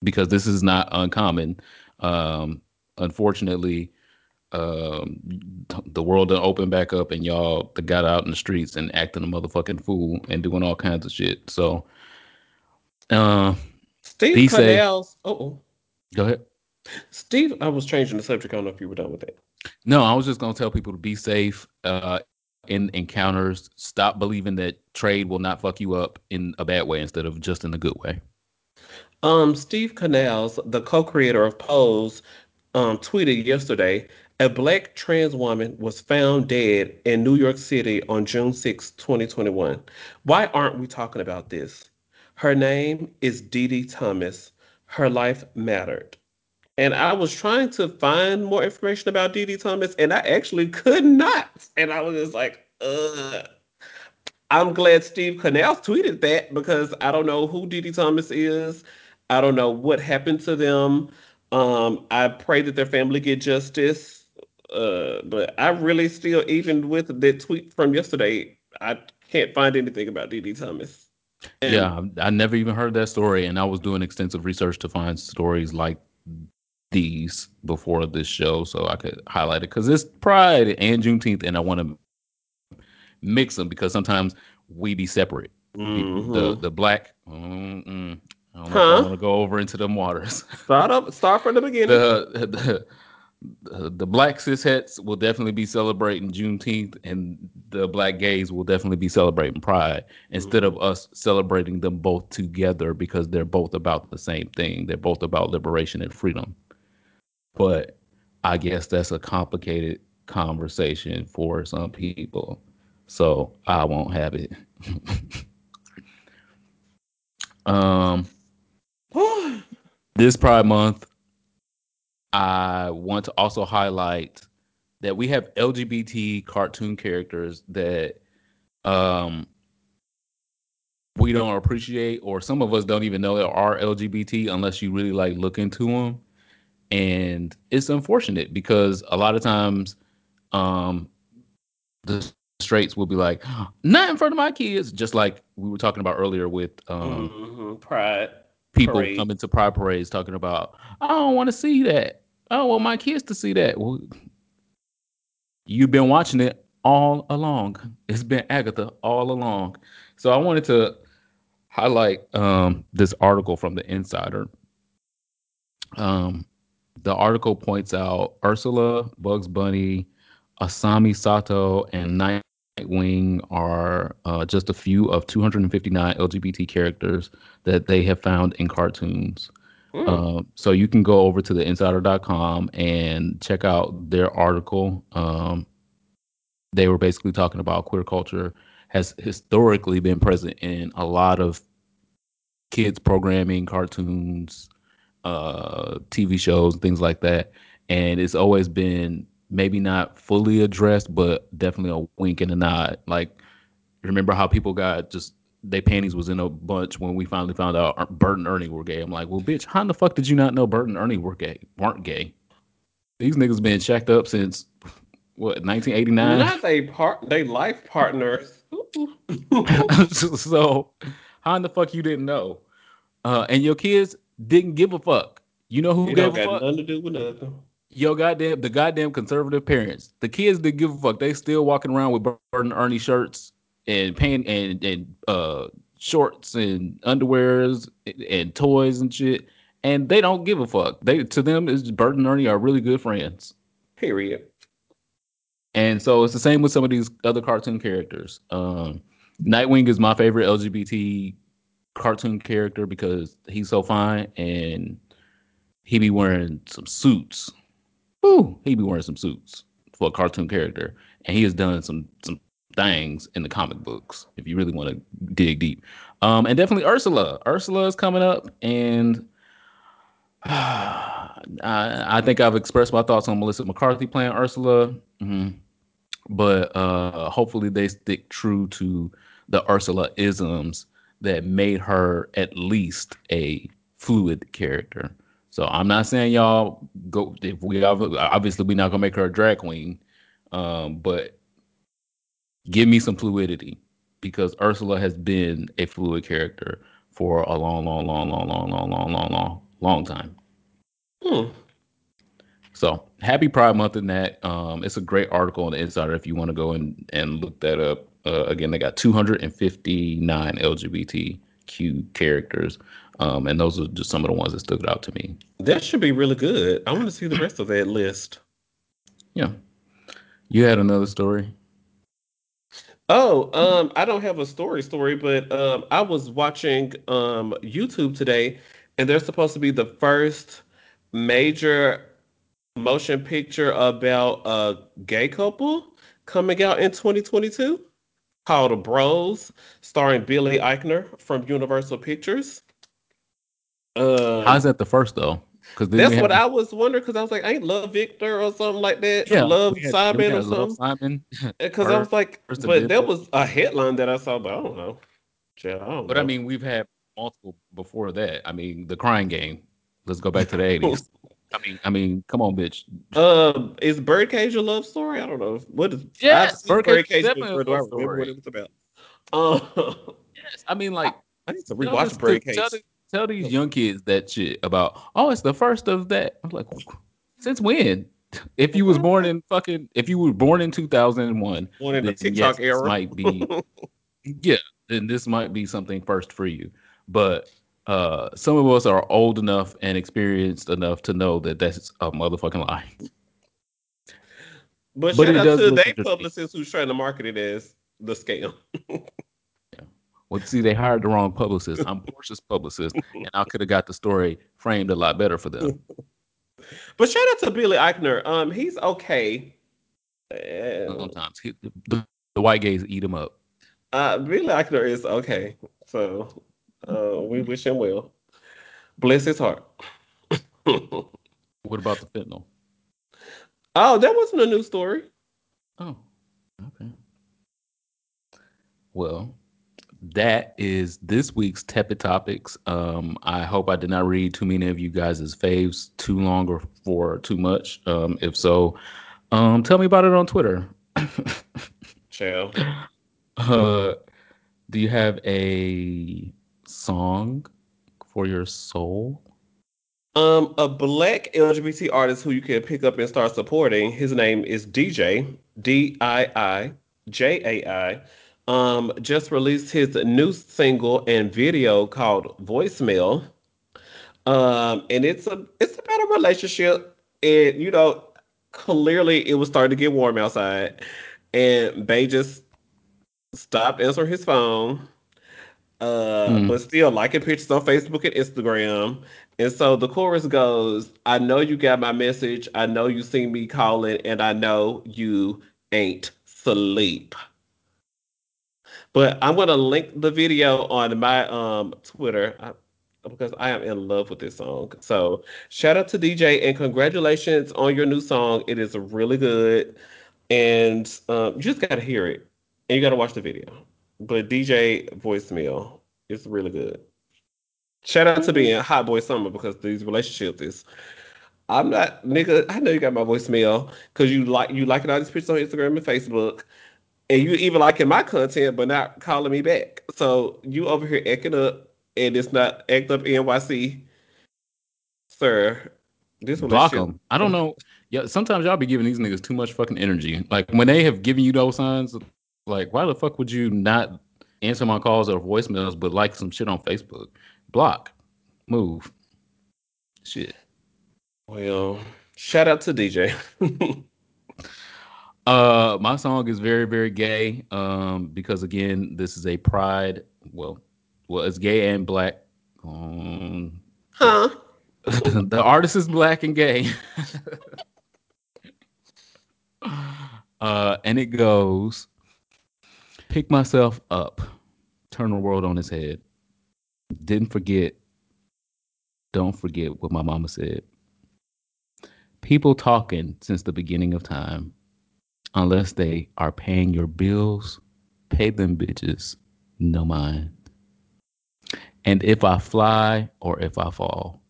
because this is not uncommon. Um, unfortunately, um, the world done opened back up and y'all got out in the streets and acting a motherfucking fool and doing all kinds of shit. So, uh, Steve safe. Oh, Go ahead. Steve. I was changing the subject. I don't know if you were done with it. No, I was just gonna tell people to be safe uh, in encounters. Stop believing that trade will not fuck you up in a bad way instead of just in a good way. Um, Steve Canals, the co-creator of Pose, um, tweeted yesterday a black trans woman was found dead in New York City on June 6, 2021. Why aren't we talking about this? Her name is Dee Dee Thomas. Her life mattered. And I was trying to find more information about Dee Thomas, and I actually could not. And I was just like, ugh. I'm glad Steve Canals tweeted that because I don't know who Dee Thomas is. I don't know what happened to them. Um, I pray that their family get justice. Uh, but I really still, even with the tweet from yesterday, I can't find anything about Dee Thomas. And yeah, I never even heard that story, and I was doing extensive research to find stories like these before this show, so I could highlight it because it's Pride and Juneteenth, and I want to mix them because sometimes we be separate. People- The mm-hmm. the black, mm-mm, I don't Huh? I want to go over into them waters. (laughs) Start up, start from the beginning. the, the the the black cishets will definitely be celebrating Juneteenth, and the black gays will definitely be celebrating Pride mm-hmm. instead of us celebrating them both together because they're both about the same thing. They're both about liberation and freedom. But I guess that's a complicated conversation for some people, so I won't have it. (laughs) um this Pride Month, I want to also highlight that we have LGBT cartoon characters that um we don't appreciate, or some of us don't even know there are LGBT unless you really like look into them. And it's unfortunate because a lot of times um the straights will be like, not in front of my kids, just like we were talking about earlier with um Mhm. Pride. people Parade. coming to pride parades talking about, I don't want to see that. I don't want my kids to see that. Well, you've been watching it all along. It's been Agatha all along. So I wanted to highlight um, this article from the Insider. Um, the article points out Ursula, Bugs Bunny, Asami Sato, and Nightwing are uh, just a few of 259 LGBT characters that they have found in cartoons. Mm. Um, so you can go over to the insider.com and check out their article. Um, they were basically talking about queer culture has historically been present in a lot of kids programming, cartoons, uh, TV shows, and things like that. And it's always been maybe not fully addressed, but definitely a wink and a nod. Like, remember how people got just they panties was in a bunch when we finally found out Er- Bert and Ernie were gay. I'm like, well, bitch, how in the fuck did you not know Bert and Ernie were gay? weren't gay? These niggas been checked up since what 1989. Not they part, they life partners. (laughs) (laughs) so how in the fuck you didn't know? Uh, and your kids didn't give a fuck. You know who It gave a got fuck? nothing to do with nothing. Yo, goddamn, the goddamn conservative parents. The kids didn't give a fuck. They still walking around with Bert and Ernie shirts and pant and and uh shorts and underwears and, and toys and shit. And they don't give a fuck. They to them is Bert and Ernie are really good friends. Period. And so it's the same with some of these other cartoon characters. Um, Nightwing is my favorite LGBT cartoon character because he's so fine and he be wearing some suits. Ooh, he be wearing some suits for a cartoon character, and he has done some some things in the comic books. If you really want to dig deep, um, and definitely Ursula. Ursula is coming up, and (sighs) I, I think I've expressed my thoughts on Melissa McCarthy playing Ursula. Mhm but uh hopefully they stick true to the Ursula isms that made her at least a fluid character. So I'm not saying y'all go if we obviously we're not gonna make her a drag queen, um, but give me some fluidity because Ursula has been a fluid character for a long, long, long, long, long, long, long, long, long, long time. Hmm. So happy Pride Month in that. Um, it's a great article on the Insider if you want to go and, and look that up. Uh, again, they got 259 LGBTQ characters, um, and those are just some of the ones that stood out to me. That should be really good. I want to see the rest of that list. Yeah, you had another story. Oh, um, I don't have a story story, but um, I was watching um YouTube today, and they're supposed to be the first major motion picture about a gay couple coming out in 2022 called Bros, starring Billy Eichner from Universal Pictures. Um, How's that the first though? Because that's what I was wondering. Because I was like, I ain't Love Victor or something like that. Yeah, Love had, Simon or something. Simon. (laughs) Because I was like, but there was a headline that I saw, but I don't know. I don't but know. I mean, we've had multiple before that. I mean, the Crying Game. Let's go back to the eighties. (laughs) I mean, I mean, come on, bitch. Um, is Birdcage a love story? I don't know. What is? Yes, Birdcage, Birdcage before. Do I remember what it was about? Uh, yes, I mean, like I, I need to rewatch Birdcage. Tell, tell these young kids that shit about. Oh, it's the first of that. I'm like, since when? If you was born in fucking, if you were born in 2001, born in the TikTok yes, era, might be, (laughs) yeah, then this might be something first for you. But uh, some of us are old enough and experienced enough to know that that's a motherfucking lie. But, but shout out to they publicist who's trying to market it as the scam. yeah. Well, see, they hired the wrong publicist. I'm Porsha's publicist, and I could have got the story framed a lot better for them. (laughs) But shout out to Billy Eichner. Um, he's okay. Sometimes he, the, the white gays eat him up. Uh, Billy Eichner is okay. So uh, we wish him well. Bless his heart. what about the fentanyl? Oh, that wasn't a new story. Oh, okay. Well, that is this week's tepid topics. Um, I hope I did not read too many of you guys' faves too long or for too much. Um, if so, um, tell me about it on Twitter. Chill. (laughs) Uh, do you have a song for your soul? Um, a black LGBT artist who you can pick up and start supporting. His name is DJ D I I J A I. Um, just released his new single and video called Voicemail. Um, and it's a it's about a relationship, and you know, clearly it was starting to get warm outside, and Bay just stopped answering his phone uh, mm. but still liking pictures on Facebook and Instagram. And so the chorus goes, I know you got my message. I know you see me calling, and I know you ain't sleep. But I'm gonna link the video on my um Twitter I, because I am in love with this song. So shout out to DJ and congratulations on your new song. It is really good, and um, you just gotta hear it and you gotta watch the video but DJ voicemail is really good. Shout out to being mm-hmm. Hot Boy Summer because these relationships is. I'm not nigga. I know you got my voicemail because you like you liking all these pictures on Instagram and Facebook, and you even liking my content, but not calling me back. So you over here acting up, and it's not act up NYC, sir. This block them. I don't mm. know. Yeah, sometimes y'all be giving these niggas too much fucking energy. Like when they have given you those signs, like, why the fuck would you not answer my calls or voicemails, but like some shit on Facebook? Block, move, shit. Well, shout out to DJ. (laughs) uh, my song is very, very gay. Um, because again, this is a pride. Well, well, it's gay and black. Um, huh? (laughs) the artist is black and gay. (laughs) uh, and it goes pick myself up, turn the world on its head. Didn't forget, don't forget what my mama said. People talking since the beginning of time, unless they are paying your bills, pay them bitches, no mind. And if I fly or if I fall,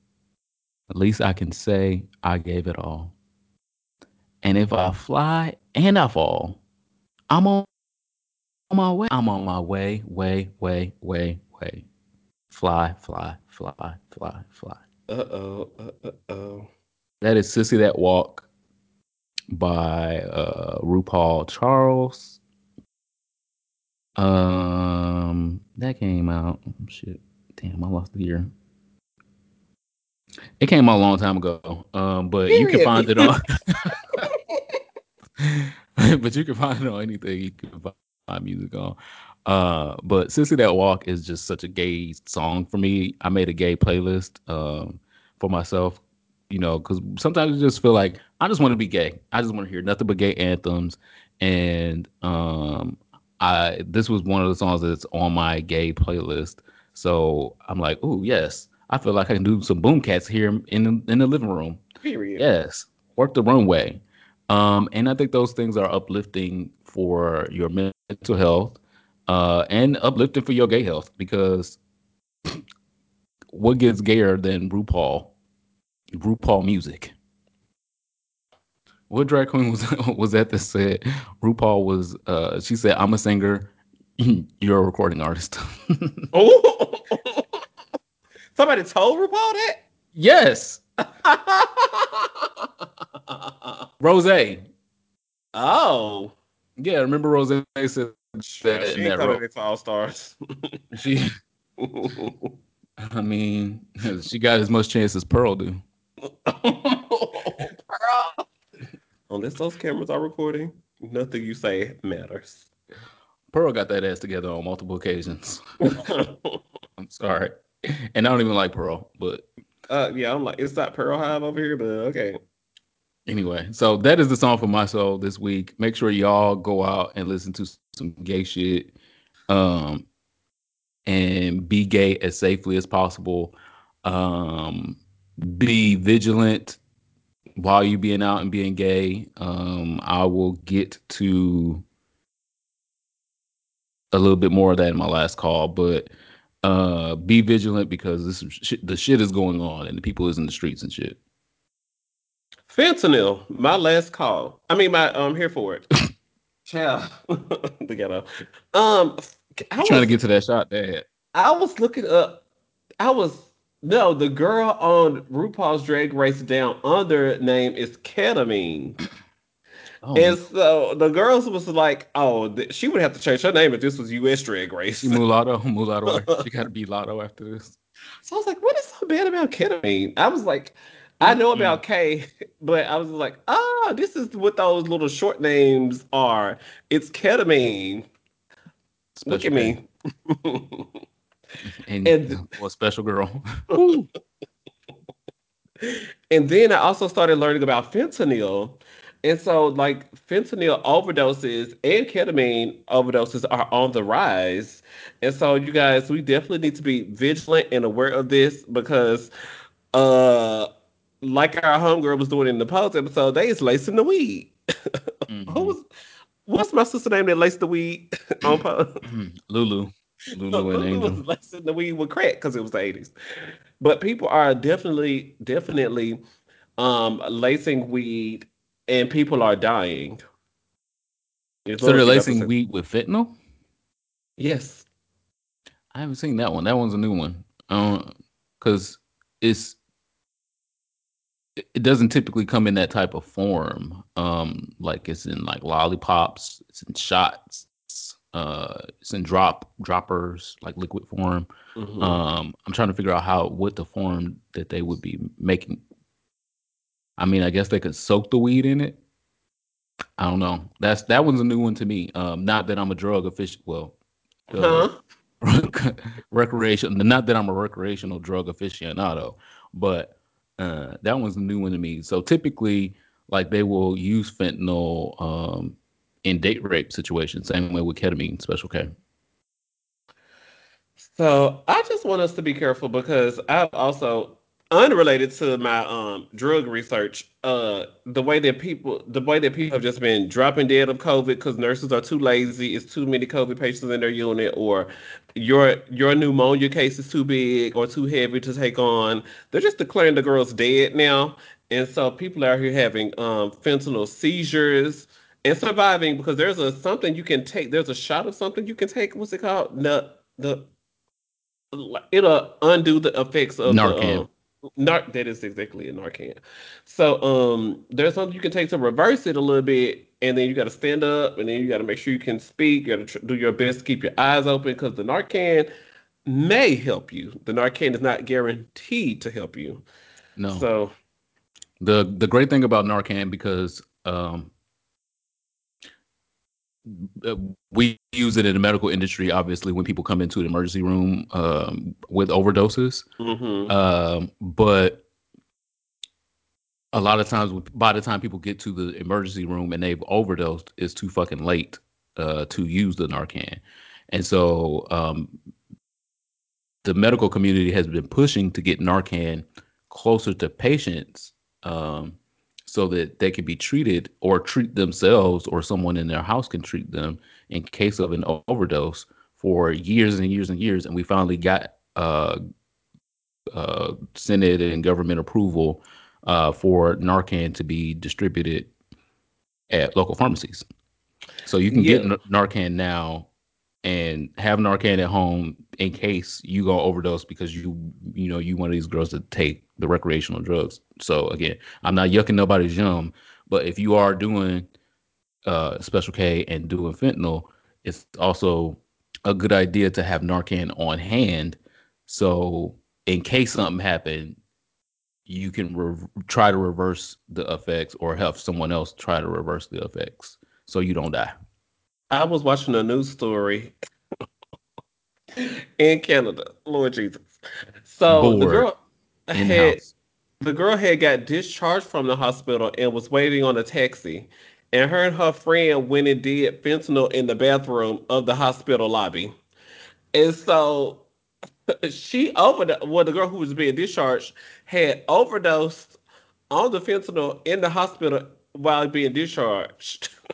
at least I can say I gave it all. And if I fly and I fall, I'm on on my way. I'm on my way, way, way, way, way. Fly, fly, fly, fly, fly. Uh oh. Uh oh. That is Sissy That Walk by uh, RuPaul Charles. Um, that came out. Shit, damn, I lost the year. It came out a long time ago. Um, but Period. you can find it on. (laughs) (laughs) but you can find it on anything you can find music on. Uh, but Sissy That Walk is just such a gay song for me. I made a gay playlist um, for myself, you know, because sometimes I just feel like I just want to be gay. I just want to hear nothing but gay anthems. And um, I this was one of the songs that's on my gay playlist. So I'm like, oh yes, I feel like I can do some boom cats here in the, in the living room. Period. Yes, work the runway. Um, and I think those things are uplifting for your mental health uh, and uplifting for your gay health because what gets gayer than RuPaul? RuPaul music. What drag queen was (laughs) was that that said RuPaul was? Uh, she said, "I'm a singer, (clears throat) you're a recording artist." (laughs) oh, somebody told RuPaul that. Yes. (laughs) Rose. Oh. Yeah, remember Rose said that she ain't coming into All Stars. (laughs) (laughs) she. I mean, (laughs) she got as much chance as Pearl do. Pearl. Unless those cameras are recording, nothing you say matters. Pearl got that ass together on multiple occasions. I'm sorry, and I don't even like Pearl, but uh, yeah, I'm like it's not Pearl Hive over here, but okay. Anyway, so that is the song for my soul this week. Make sure y'all go out and listen to some gay shit, um, and be gay as safely as possible. Um, be vigilant while you being out and being gay. Um, I will get to a little bit more of that in my last call, but uh, be vigilant because this shit, the shit is going on and the people is in the streets and shit. Fentanyl, my last call. I mean, my um here for it. (laughs) Child, (laughs) the ghetto. Um, I was, trying to get to that shot, Dad. I was looking up. I was no the girl on RuPaul's Drag Race Down Under name is Ketamine. (clears throat) Oh. And so the girls was like, "Oh, th- she would have to change her name if this was U.S. Drag Race." (laughs) She mulatto, mulatto. she got to be lotto after this. So I was like, "What is so bad about ketamine?" I was like, I know about mm-hmm. K, (laughs) but I was like, oh, this is what those little short names are. It's ketamine. Special Look at me. (laughs) and, and uh, well, special girl. (laughs) and then I also started learning about fentanyl. And so, like, fentanyl overdoses and ketamine overdoses are on the rise. And so, you guys, we definitely need to be vigilant and aware of this because uh like our homegirl was doing in the post episode, they is lacing the weed. (laughs) Mm-hmm. Who was what's my sister name that laced the weed (laughs) on post? Lulu. Lulu, (laughs) so Lulu was lacing the weed with crack because it was the 80s. But people are definitely, definitely um lacing weed and people are dying. so they're lacing weed with fentanyl? Yes. I haven't seen that one. That one's a new one. Um, because it's it doesn't typically come in that type of form. Um, like it's in like lollipops, it's in shots, uh, it's in drop droppers, like liquid form. Mm-hmm. Um, I'm trying to figure out how what the form that they would be making. I mean, I guess they could soak the weed in it. I don't know. That's that one's a new one to me. Um, not that I'm a drug official. Well, uh, huh? (laughs) recreation. Not that I'm a recreational drug aficionado, but uh, that one's a new one to me. So typically, like they will use fentanyl um, in date rape situations, same way with ketamine, special K. So I just want us to be careful because I've also unrelated to my um drug research, uh the way that people the way that people have just been dropping dead of COVID because nurses are too lazy, it's too many COVID patients in their unit, or your your pneumonia case is too big or too heavy to take on. They're just declaring the girls dead now. And so people out here having um fentanyl seizures and surviving because there's a something you can take. There's a shot of something you can take. What's it called? The the it'll undo the effects of Narcan. the um, nar- that is exactly a Narcan. So um, there's something you can take to reverse it a little bit, and then you got to stand up, and then you got to make sure you can speak. You got to tr- do your best to keep your eyes open because the Narcan may help you. The Narcan is not guaranteed to help you. No. So the the great thing about Narcan because um, we use it in the medical industry. Obviously, when people come into the emergency room um, with overdoses, mhm. um, but a lot of times, by the time people get to the emergency room and they've overdosed, it's too fucking late uh, to use the Narcan, and so um, the medical community has been pushing to get Narcan closer to patients um, so that they can be treated or treat themselves or someone in their house can treat them in case of an overdose for years and years and years. And we finally got uh, uh, Senate and government approval uh, for Narcan to be distributed at local pharmacies. So you can Yeah. get Narcan now and have Narcan at home in case you go overdose because you you know you one of these girls that take the recreational drugs. So again, I'm not yucking nobody's yum, but if you are doing uh, Special K and doing fentanyl, it's also a good idea to have Narcan on hand. So in case something happened, you can re- try to reverse the effects or help someone else try to reverse the effects so you don't die. I was watching a news story (laughs) in Canada. Lord Jesus. So the Bored girl in had the girl had got discharged from the hospital and was waiting on a taxi. And her and her friend went and did fentanyl in the bathroom of the hospital lobby. And so (laughs) she overdosed. Well, the girl who was being discharged had overdosed on the fentanyl in the hospital while being discharged. (laughs)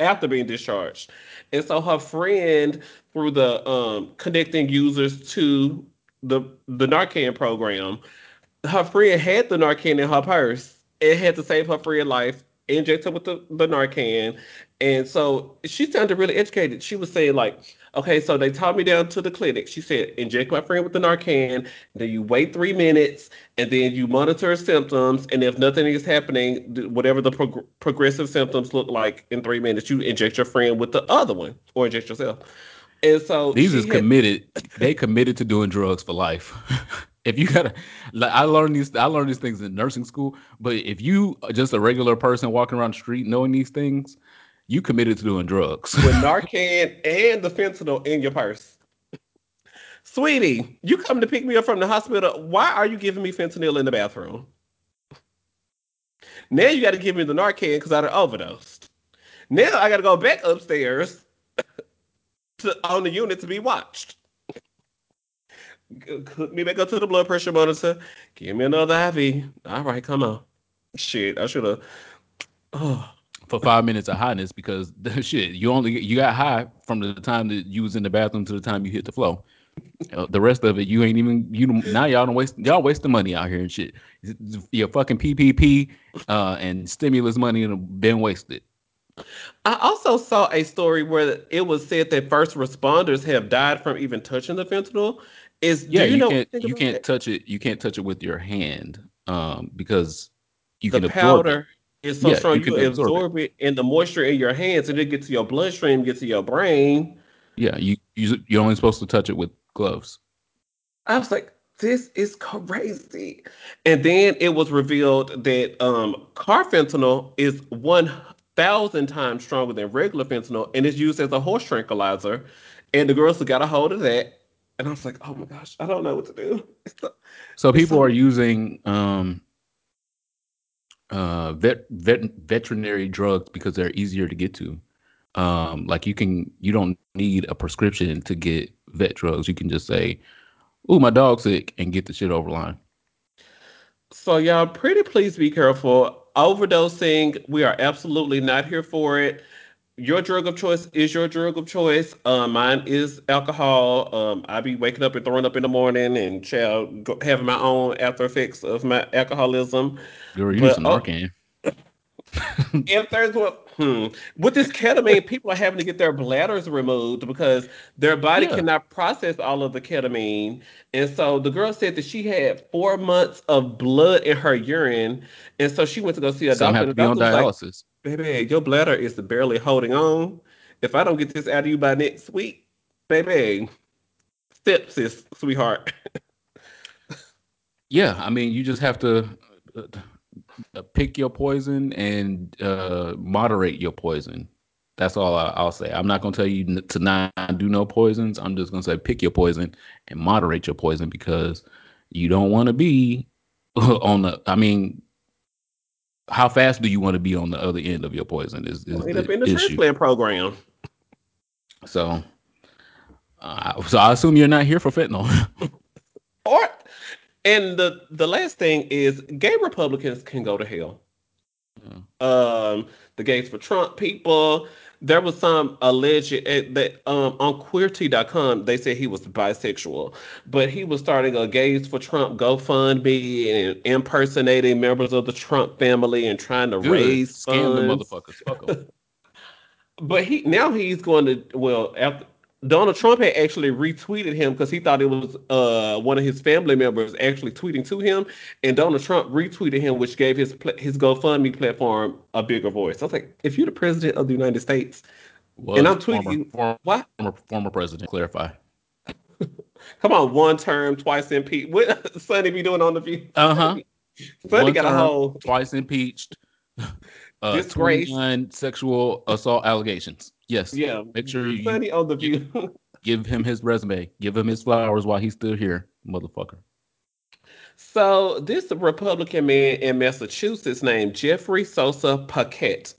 after being discharged. And so her friend, through the um, connecting users to the the Narcan program, her friend had the Narcan in her purse and had to save her friend's life, inject her with the, the Narcan. And so she sounded really educated. She was saying, like, okay, so they taught me down to the clinic. She said, inject my friend with the Narcan, then you wait three minutes, and then you monitor symptoms. And if nothing is happening, whatever the prog- progressive symptoms look like in three minutes, you inject your friend with the other one or inject yourself. And so These is had committed. They committed to doing drugs for life. (laughs) if you gotta, like, I learned these. I learned these things in nursing school. But if you just a regular person walking around the street knowing these things, you committed to doing drugs. with (laughs) Narcan and the fentanyl in your purse. Sweetie, you come to pick me up from the hospital. Why are you giving me fentanyl in the bathroom? Now you got to give me the Narcan because I done overdosed. Now I got to go back upstairs (laughs) to on the unit to be watched. Hook me back up to the blood pressure monitor. Give me another IV. All right, come on. Shit, I should have. (sighs) Oh, for five minutes of highness because (laughs) shit, you only you got high from the time that you was in the bathroom to the time you hit the flow. Uh, the rest of it, you ain't even you now y'all don't waste y'all wasting money out here and shit. Your fucking PPP uh, and stimulus money been wasted. I also saw a story where it was said that first responders have died from even touching the fentanyl. Is Yeah, do you you know can't you can't that? touch it. You can't touch it with your hand um, because you The can absorb it. Is so Yeah, strong you you can absorb it. absorb it and the moisture in your hands and it gets to your bloodstream, gets to your brain. Yeah, you you you're only supposed to touch it with gloves. I was like, this is crazy. And then it was revealed that um, carfentanil is 1,000 times stronger than regular fentanyl and is used as a horse tranquilizer. And the girls got a hold of that. And I was like, oh my gosh, I don't know what to do. (laughs) It's so, So it's people are using um, uh, vet, vet veterinary drugs because they're easier to get to. Um, like you can you don't need a prescription to get vet drugs. You can just say, "Ooh, my dog's sick," and get the shit over line. So, y'all, pretty please be careful. Overdosing, we are absolutely not here for it. Your drug of choice is your drug of choice. Uh, mine is alcohol. Um, I be waking up and throwing up in the morning and child go, having my own after effects of my alcoholism. Girl, you need But some oh, Narcan. (laughs) if there's what hmm, with this ketamine, people are having to get their bladders removed because their body Yeah. cannot process all of the ketamine. And so the girl said that she had four months of blood in her urine, and so she went to go see a Some doctor. have And to be on was like, dialysis. "Baby, your bladder is barely holding on. If I don't get this out of you by next week, baby, sepsis, sweetheart." (laughs) Yeah, I mean, you just have to uh, pick your poison and uh, moderate your poison. That's all I, I'll say. I'm not gonna tell you to not do no poisons. I'm just gonna say pick your poison and moderate your poison because you don't want to be (laughs) on the. I mean, how fast do you want to be on the other end of your poison? Is is End up in the issue. transplant program. So, uh, so I assume you're not here for fentanyl. (laughs) Or and the the last thing is gay Republicans can go to hell. Um, the gays for Trump people. There was some alleged eh, that um on queerty.com they said he was bisexual, but he was starting a gays for Trump GoFundMe and impersonating members of the Trump family and trying to Good. raise Scam the motherfuckers. (laughs) But he now he's going to well after Donald Trump had actually retweeted him because he thought it was uh one of his family members actually tweeting to him, and Donald Trump retweeted him, which gave his his GoFundMe platform a bigger voice. I was like, if you're the president of the United States, Was and I'm tweeting former, what? former former president. Clarify. (laughs) Come on, one term, twice impeached. What (laughs) Sunny be doing on the view? Uh-huh. Sonny One got a term, whole twice impeached. (laughs) Uh, Disgrace. sexual assault allegations. Yes. yeah. Make sure you on the view. (laughs) give him his resume. Give him his flowers while he's still here, motherfucker. So this Republican man in Massachusetts named Jeffrey Sossa Paquette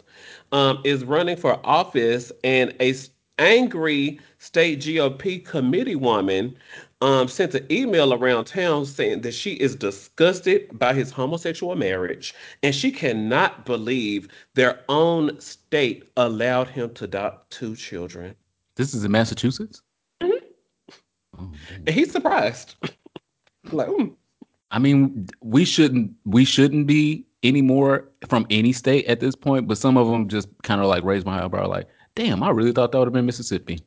um, is running for office, and a angry state GOP committee woman um, sent an email around town saying that she is disgusted by his homosexual marriage, and she cannot believe their own state allowed him to adopt two children. This is in Massachusetts? Mhm. Oh. And he's surprised. (laughs) like, "Hmm, I mean, we shouldn't we shouldn't be anymore from any state at this point, but some of them just kind of like raise my eyebrow, like, damn, I really thought that would have been Mississippi.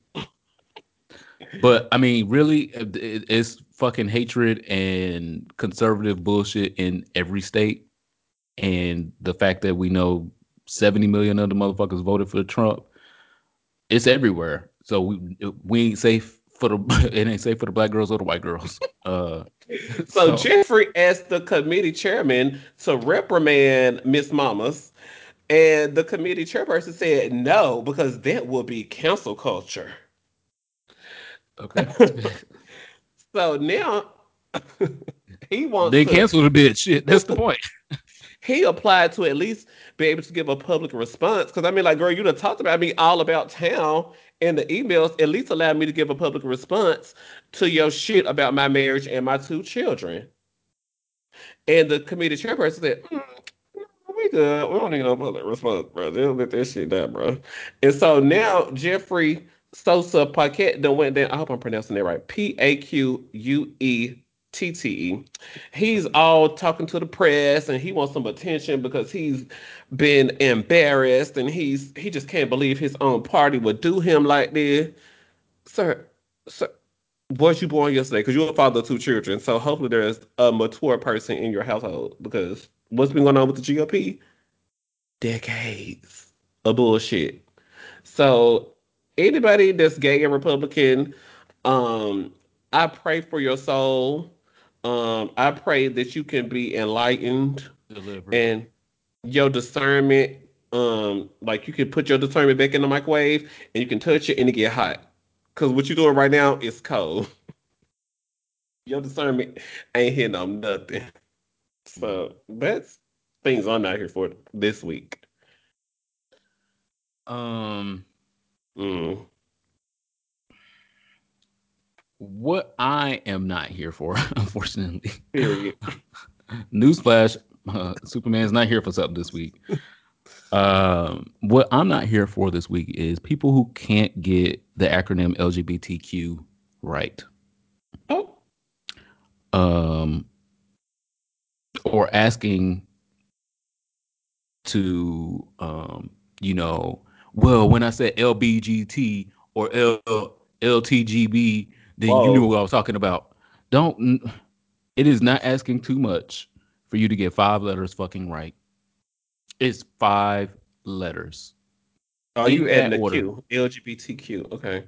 But I mean, really, it- it- it's fucking hatred and conservative bullshit in every state, and the fact that we know seventy million of the motherfuckers voted for Trump, it's everywhere. So we we ain't safe for the (laughs) it ain't safe for the black girls or the white girls. (laughs) Uh, (laughs) So, Jeffrey asked the committee chairman to reprimand Miss Mamas, and the committee chairperson said no because that will be cancel culture. Okay. (laughs) So now he wants They to. canceled a bitch. Shit, that's the point. (laughs) He applied to at least be able to give a public response because I mean, like, girl, you done talked about me all about town in the emails. At least allow me to give a public response to your shit about my marriage and my two children. And the committee chairperson said, "Mm, we good. We don't need no public response, bro. They'll let that shit down, bro. And so now Jeffrey Sossa Paquette done went down. I hope I'm pronouncing that right. P A Q U E T T E. He's all talking to the press and he wants some attention because he's been embarrassed and he's he just can't believe his own party would do him like this. Sir, sir, was you born yesterday? Because you're a father of two children. So hopefully there's a mature person in your household because what's been going on with the GOP? Decades of bullshit. So anybody that's gay and Republican, um, I pray for your soul. Um, I pray that you can be enlightened Delivered. and your discernment, um, like you can put your discernment back in the microwave and you can touch it and it get hot. Cause what you're doing right now is cold. (laughs) your discernment ain't hitting on nothing. So that's things I'm not here for this week. Um, Mm. what I am not here for, (laughs) unfortunately. Period. (laughs) Newsflash: uh, Superman's not here for something this week. Um, what I'm not here for this week is people who can't get the acronym LGBTQ right. Oh, um, or asking to, um, you know, well, when I said LBGT or L- LTGB, then Whoa. you knew what I was talking about. Don't. It is not asking too much for you to get five letters fucking right. It's five letters. Oh, you adding the order. Q, LGBTQ. Okay.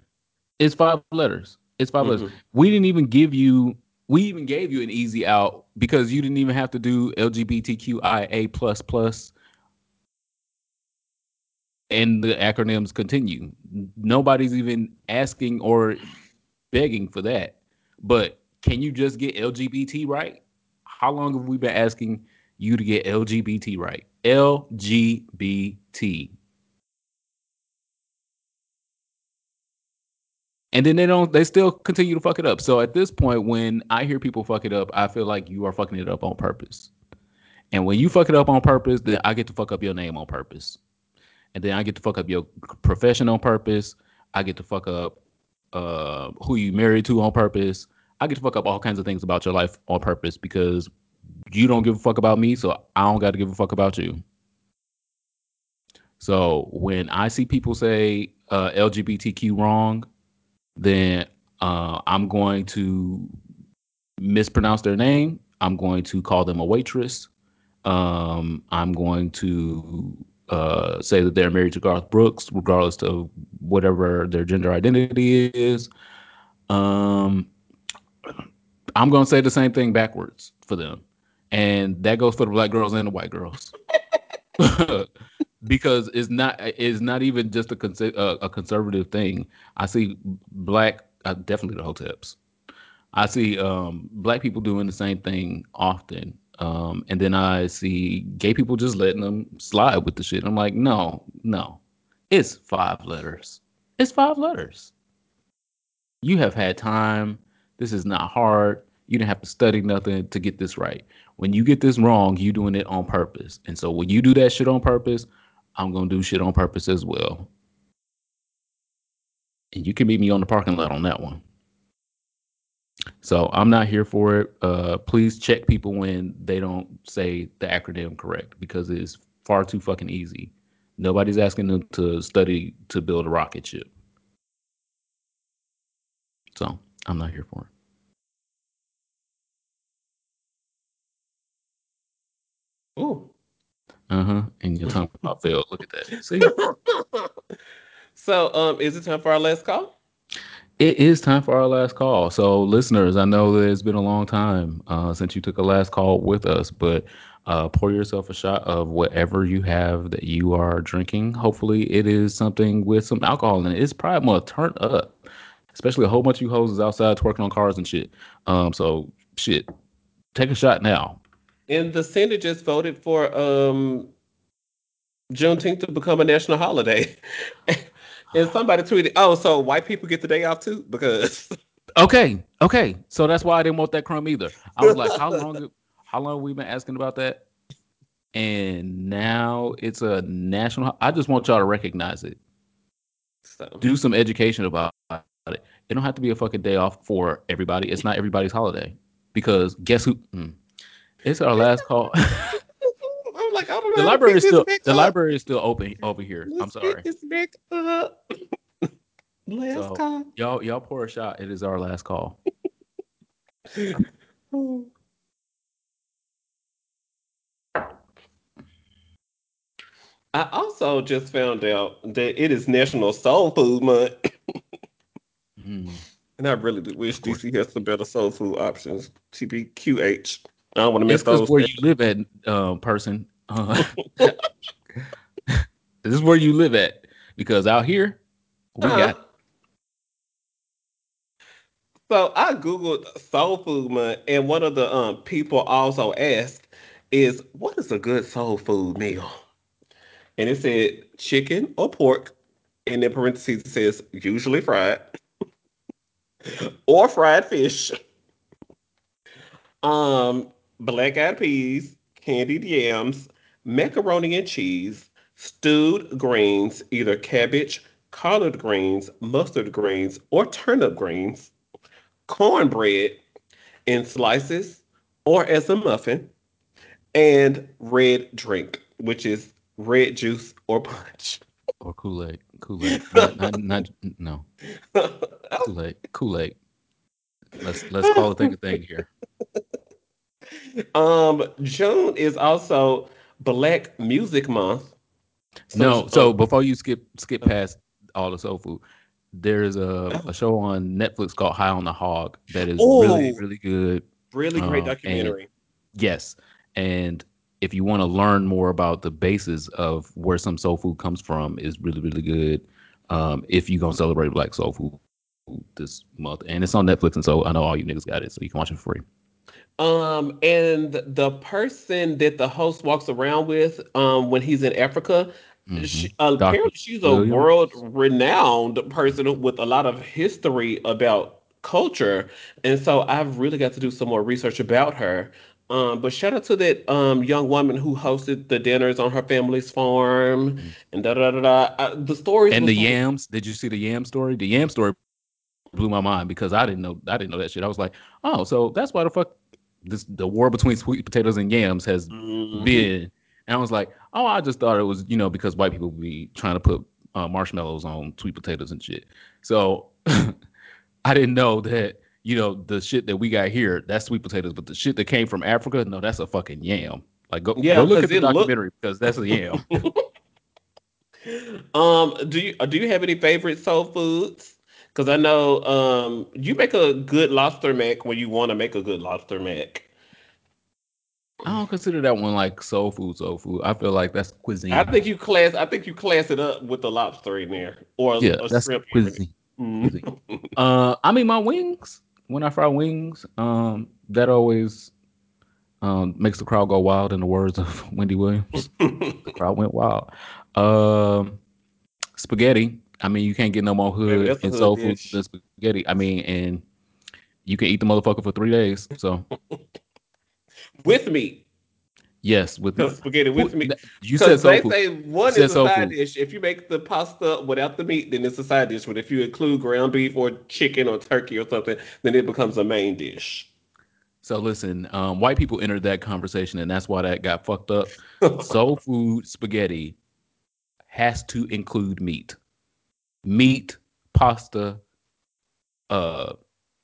It's five letters. It's 5 mm-hmm. letters. We didn't even give you. We even gave you an easy out because you didn't even have to do LGBTQIA plus plus. And the acronyms continue. Nobody's even asking or begging for that. But can you just get LGBT right? How long have we been asking you to get LGBT right? LGBT. And then they don't they still continue to fuck it up. So at this point, when I hear people fuck it up, I feel like you are fucking it up on purpose. And when you fuck it up on purpose, then I get to fuck up your name on purpose. And then I get to fuck up your profession on purpose. I get to fuck up uh, who you married to on purpose. I get to fuck up all kinds of things about your life on purpose because you don't give a fuck about me, so I don't got to give a fuck about you. So when I see people say uh, LGBTQ wrong, then uh, I'm going to mispronounce their name. I'm going to call them a waitress. Um, I'm going to uh, say that they're married to Garth Brooks, regardless of whatever their gender identity is. Um, I'm going to say the same thing backwards for them, and that goes for the black girls and the white girls. (laughs) because it's not it's not even just a, cons- a conservative thing. I see black, uh, definitely the hoteps. I see um, black people doing the same thing often, um, and then I see gay people just letting them slide with the shit. I'm like, no, no, it's five letters. It's five letters. You have had time. This is not hard. You didn't have to study nothing to get this right. When you get this wrong, you're doing it on purpose. And so when you do that shit on purpose, I'm gonna do shit on purpose as well. And you can meet me on the parking lot on that one. So I'm not here for it. Uh, please check people when they don't say the acronym correct because it's far too fucking easy. Nobody's asking them to study to build a rocket ship. So I'm not here for it. Ooh. Uh huh. And your (laughs) tongue about failed. Look at that. See. (laughs) so, um, is it time for our last call? It is time for our last call. So, listeners, I know that it's been a long time uh, since you took a last call with us, but uh, pour yourself a shot of whatever you have that you are drinking. Hopefully, it is something with some alcohol in it. It's probably gonna turn up, especially a whole bunch of you hoses outside twerking on cars and shit. Um, so shit, take a shot now and the Senate just voted for um, Juneteenth to become a national holiday. (laughs) and somebody tweeted, "Oh, so white people get the day off too?" Because okay, okay, so that's why I didn't want that crumb either. I was like, how (laughs) long? How long we been asking about that? And now it's a national. I just want y'all to recognize it. So. Do some education about it. It don't have to be a fucking day off for everybody. It's not everybody's holiday because guess who? Mm, it's our last call. (laughs) I'm like, I don't know. The library is still the up. library is still open over here. Let's I'm sorry. It's back up. (laughs) last so, call. Y'all, y'all pour a shot. It is our last call. (laughs) I also just found out that it is National Soul Food Month. mm. (laughs) And I really do wish DC has some better soul food options. TBQH. I don't want to miss those. where you live at, uh, person. Uh, (laughs) this is where you live at because out here we uh-huh. got. So I googled soul food month, and one of the um, people also asked, "Is what is a good soul food meal?" And it said chicken or pork, and in parentheses it says usually fried (laughs) or fried fish. Um, black eyed peas, candied yams, macaroni and cheese, stewed greens, either cabbage, collard greens, mustard greens, or turnip greens, cornbread in slices or as a muffin, and red drink, which is red juice, or punch. Or Kool Aid. Kool Aid. Not, not, not, no. Kool Aid. Kool Aid. Let's let's call a thing a thing here. (laughs) Um, June is also Black Music Month. no, so before you skip skip past all the soul food, there's a, a show on Netflix called High on the Hog that is really Ooh. really good. really great Um, documentary. Yes, and if you want to learn more about the basis of where some soul food comes from, is really really good. Um, if you're gonna celebrate Black Soul Food this month, and it's on Netflix, and so I know all you niggas got it, so you can watch it for free. Um, and the person that the host walks around with, um, when he's in Africa, Mhm. she, Dr. apparently she's a world-renowned person with a lot of history about culture, and so I've really got to do some more research about her. Um, but shout out to that um young woman who hosted the dinners on her family's farm, Mhm. and da da da da. Uh, the stories And the so- yams, did you see the yam story? The yam story blew my mind because I didn't know I didn't know that shit. I was like, oh, so that's why the fuck this the war between sweet potatoes and yams has Mhm. been. And I was like, oh, I just thought it was you know because white people be trying to put uh, marshmallows on sweet potatoes and shit. So (laughs) I didn't know that you know the shit that we got here that's sweet potatoes, but the shit that came from Africa, no, that's a fucking yam. Like go Yeah, go look at the it look- documentary because that's a yam. (laughs) Um, do you do you have any favorite soul foods? Because I know um you make a good lobster mac when you want to make a good lobster mac. I don't consider that one like soul food, soul food. I feel like that's cuisine. I think you class I think you class it up with the lobster in there or yeah, a that's shrimp. cuisine. Mm. Uh, I mean, my wings when I fry wings, um, that always um makes the crowd go wild. In the words of (laughs) Wendy Williams, (laughs) the crowd went wild. Um, spaghetti. I mean, you can't get no more hood and soul food than spaghetti. I mean, and you can eat the motherfucker for three days. So (laughs) with me. yes, with Because spaghetti with me. You said soul they food. say one is a side food. dish. If you make the pasta without the meat, then it's a side dish. But if you include ground beef or chicken or turkey or something, then it becomes a main dish. So listen, um, white people entered that conversation, and that's why that got fucked up. (laughs) Soul food spaghetti has to include meat, meat, pasta, uh,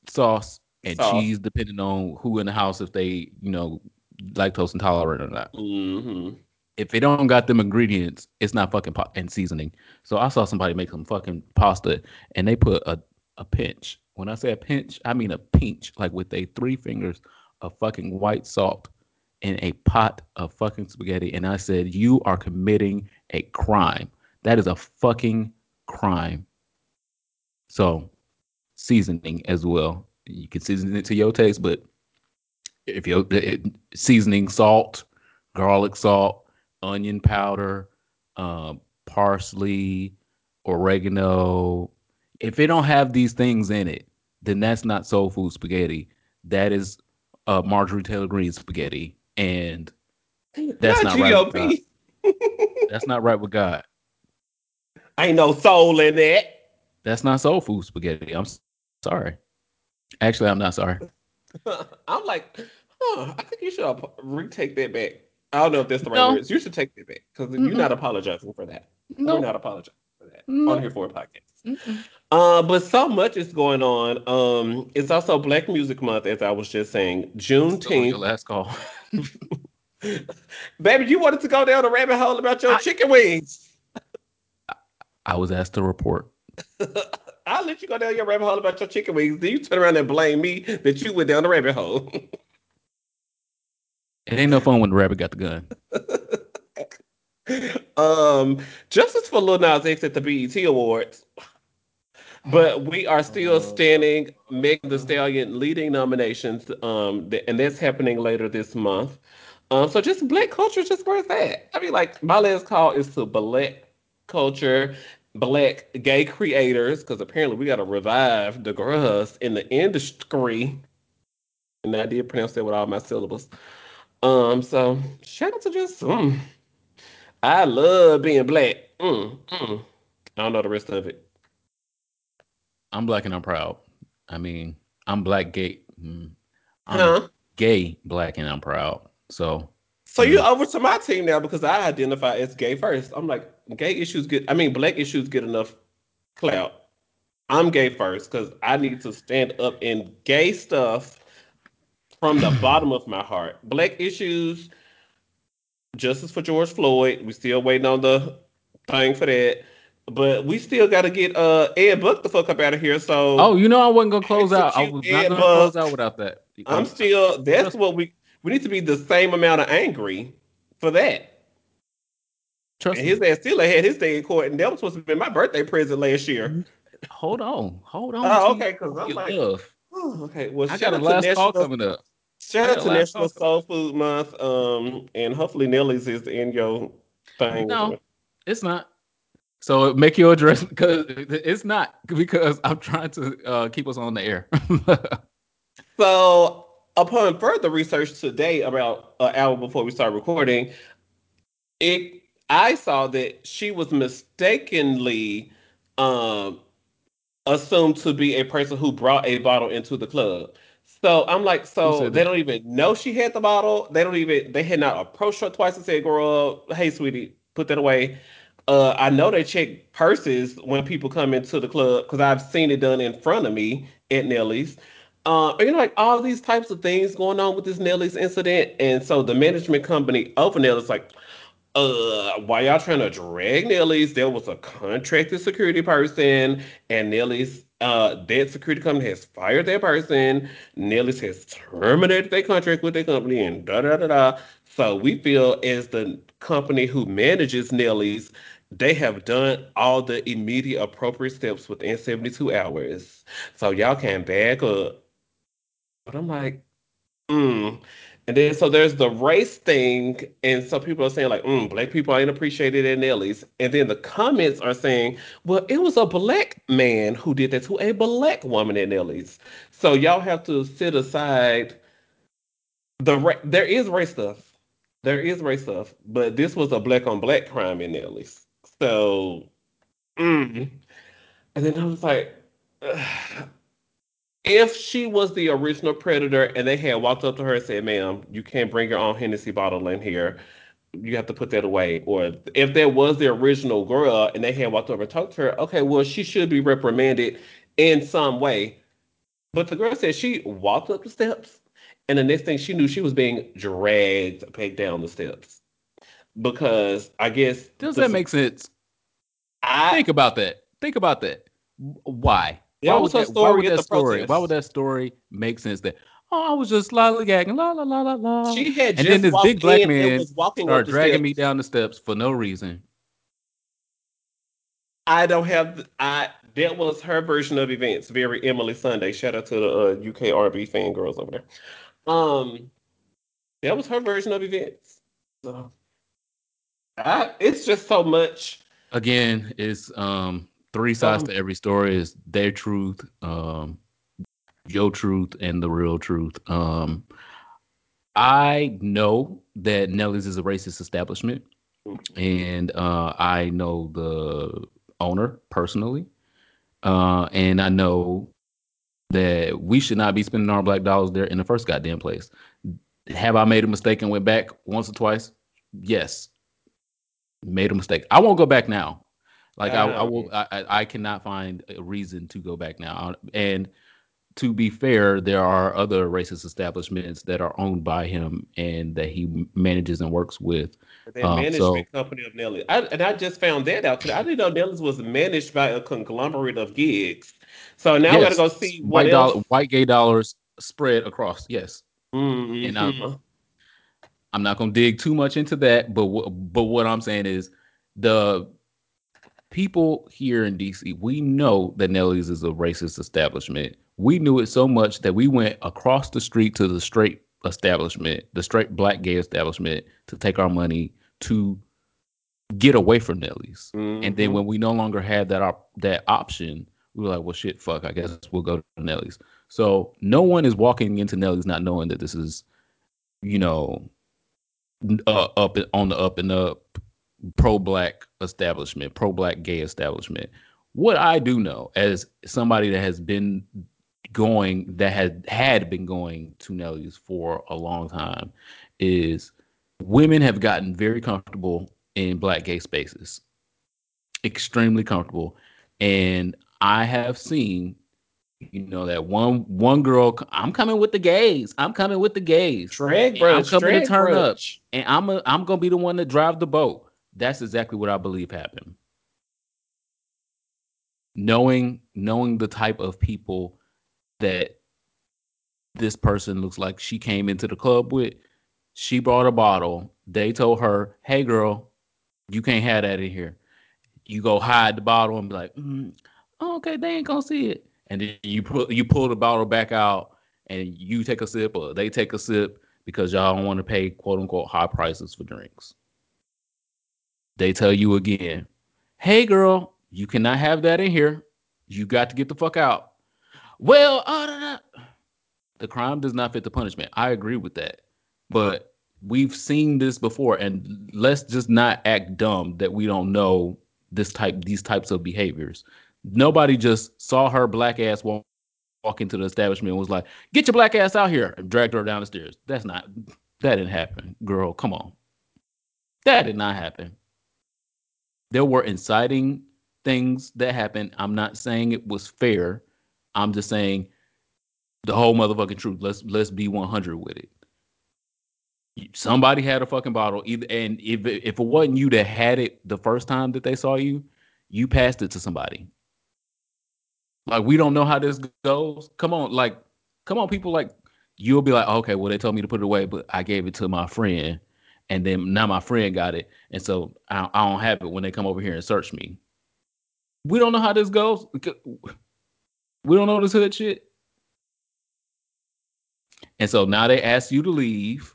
sauce, and Sauce. cheese, depending on who in the house if they, you know, lactose intolerant or not. hmm If it don't got them ingredients, it's not fucking pa- and seasoning. So I saw somebody make some fucking pasta, and they put a a pinch. When I say a pinch, I mean a pinch, like with a three fingers of fucking white salt in a pot of fucking spaghetti. And I said, You are committing a crime. That is a fucking crime. So, seasoning as well. You can season it to your taste, but if you're seasoning salt, garlic salt, onion powder, um, parsley, oregano, if it don't have these things in it, then that's not soul food spaghetti. That is uh, Marjorie Taylor Greene spaghetti, and That's not right with GOP. that's not right with God. Ain't no soul in that. That's not soul food spaghetti. I'm sorry. Actually, I'm not sorry. (laughs) I'm like, huh, I think you should retake that back. I don't know if that's the right No. words. You should take that back because you're not apologizing for that. No. We're not apologizing for that No. on here for a podcast. Mm-mm. Uh, but so much is going on. Um, it's also Black Music Month, as I was just saying. Still on your Juneteenth. last call. (laughs) Baby, you wanted to go down a rabbit hole about your I- chicken wings. I was asked to report. (laughs) I'll let you go down your rabbit hole about your chicken wings. Then you turn around and blame me that you went down the rabbit hole. (laughs) It ain't no fun when the rabbit got the gun. (laughs) um, justice for Lil Nas X at the BET Awards. But we are still standing Megan Thee Stallion leading nominations, um, and that's happening later this month. Um, so just black culture, is just where it's at. I mean, like my last call is to black culture, black gay creators, because apparently we got to revive the girls in the industry. And I did pronounce that with all my syllables. Um, so shout out to just mm, I love being black. Mm, mm. I don't know the rest of it. I'm black and I'm proud. I mean, I'm black gay. mm, I'm Huh? gay, black, and I'm proud. So So mm. you're over to my team now because I identify as gay first. I'm like, gay issues get, I mean, black issues get enough clout. I'm gay first because I need to stand up in gay stuff from the (sighs) bottom of my heart. Black issues, justice for George Floyd. We still waiting on the thing for that. But we still got to get uh Ed Buck the fuck up out of here. So oh, you know I wasn't gonna close out. I was not gonna close out without that. I'm still. That's what we we need to be the same amount of angry for that. Trust and his ass still had his day in court, and that was supposed to be my birthday present last year. Hold on, hold on. Oh, okay, because I'm like, oh, (sighs) okay. Well, I got a last call coming up. Shout out to National Soul Food Month, um, and hopefully Nellie's is in your thing. No, it's not. So make your address because it's not because I'm trying to uh, keep us on the air. (laughs) so upon further research today, about an hour before we start recording, it I saw that she was mistakenly um, assumed to be a person who brought a bottle into the club. So I'm like, so they don't even know she had the bottle. They don't even they had not approached her twice and said, "Girl, hey, sweetie, put that away." Uh, I know they check purses when people come into the club because I've seen it done in front of me at Nellie's. Uh, you know, like all these types of things going on with this Nellie's incident, and so the management company of Nelly's like, uh, why y'all trying to drag Nellie's? There was a contracted security person, and Nellie's uh that security company has fired that person. Nellie's has terminated their contract with their company, and da da da da. So we feel as the company who manages Nellie's, they have done all the immediate appropriate steps within 72 hours. So y'all can back up. But I'm like, mm. And then so there's the race thing, and some people are saying like, mm, black people ain't appreciated at Nellie's. And then the comments are saying, well, it was a black man who did that to a black woman at Nellie's. So y'all have to sit aside the ra- there is race stuff. There is race stuff, but this was a black on black crime in Nellie's. So, mm. and then I was like, (sighs) if she was the original predator and they had walked up to her and said, ma'am, you can't bring your own Hennessy bottle in here. You have to put that away. Or if there was the original girl and they had walked over and talked to her, okay, well, she should be reprimanded in some way. But the girl said she walked up the steps and the next thing she knew, she was being dragged back down the steps. Because I guess. Does that make sense? I think about that. Think about that. Why? That why was her that, story. Why would that story? Protest. Why would that story make sense? That oh, I was just lollygagging, la la la la la. She had and then this big black man started dragging steps. me down the steps for no reason. I don't have. I that was her version of events. Very Emeli Sandé. Shout out to the uh, UK RB fan girls over there. Um, that was her version of events. So, I, it's just so much. Again, it's um three sides um, to every story is their truth, um, your truth, and the real truth. Um, I know that Nellie's is a racist establishment, and uh, I know the owner personally, uh, and I know that we should not be spending our black dollars there in the first goddamn place. Have I made a mistake and went back once or twice? Yes, made a mistake. I won't go back now. Like I, I will, I, I cannot find a reason to go back now. And to be fair, there are other racist establishments that are owned by him and that he manages and works with. The um, management so, company of Nellie, I, and I just found that out today. I didn't know Nellie's was managed by a conglomerate of gigs. So now yes, we got to go see what white, dollar, white gay dollars spread across. Yes, mm-hmm. and I'm, I'm not going to dig too much into that, but but what I'm saying is the people here in DC, we know that Nellie's is a racist establishment. We knew it so much that we went across the street to the straight establishment, the straight black gay establishment, to take our money to get away from Nellie's. Mm-hmm. And then mm-hmm. when we no longer had that op- that option, we were like, well, shit, fuck, I guess we'll go to Nellie's. So no one is walking into Nellie's not knowing that this is, you know, uh, up on the up and up pro black establishment, pro black gay establishment. What I do know as somebody that has been going, that had had been going to Nellie's for a long time, is women have gotten very comfortable in black gay spaces, extremely comfortable, and I have seen, you know, that one one girl. I'm coming with the gays. I'm coming with the gays. Drag And I'm coming to turn up, and I'm a, I'm gonna be the one to drive the boat. That's exactly what I believe happened. Knowing knowing the type of people that this person looks like she came into the club with, she brought a bottle. They told her, "Hey, girl, you can't have that in here." You go hide the bottle and be like, mm, oh, "Okay, they ain't gonna see it." And then you put you pull the bottle back out, and you take a sip, or they take a sip because y'all don't want to pay quote unquote high prices for drinks. They tell you again, "Hey, girl, you cannot have that in here. You got to get the fuck out." Well, uh, the crime does not fit the punishment. I agree with that, but we've seen this before, and let's just not act dumb that we don't know this type these types of behaviors. Nobody just saw her black ass walk, walk into the establishment and was like, "Get your black ass out here!" and dragged her down the stairs. That's not that didn't happen, girl. Come on, that did not happen. There were inciting things that happened. I'm not saying it was fair. I'm just saying the whole motherfucking truth. Let's let's be 100 with it. Somebody had a fucking bottle, either, and if if it wasn't you that had it the first time that they saw you, you passed it to somebody. Like we don't know how this goes. Come on, like come on, people. Like you'll be like, okay, well they told me to put it away, but I gave it to my friend, and then now my friend got it, and so I, I don't have it when they come over here and search me. We don't know how this goes. We don't know this hood shit. And so now they ask you to leave,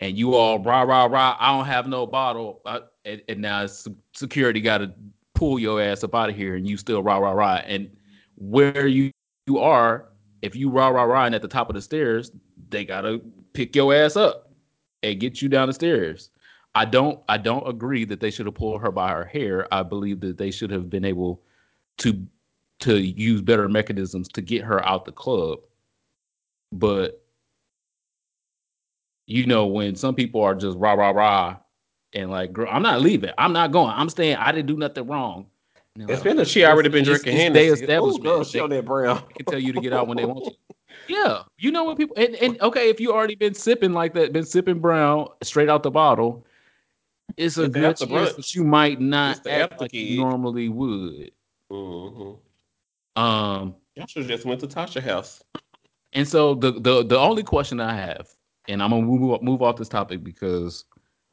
and you all rah rah rah. I don't have no bottle, uh, and, and now security got to pull your ass up out of here, and you still rah rah rah. And where you you are, if you rah rah rah and at the top of the stairs, they gotta pick your ass up and get you down the stairs. I don't I don't agree that they should have pulled her by her hair. I believe that they should have been able to to use better mechanisms to get her out the club. But you know, when some people are just rah rah rah and like, girl, I'm not leaving. I'm not going. I'm staying. I didn't do nothing wrong. They're It's been a, she already been drinking it's Hennessy. Oh, establishment. girl, she They- on that brown. They can tell you to get out when they want to. (laughs) Yeah, you know what people and, and okay, if you already been sipping like that, been sipping brown straight out the bottle, it's a It's good chance that you might not act like you normally would. hmm Um, Y'all should just went to Tasha house. and so the the the only question I have, and I'm gonna move move off this topic because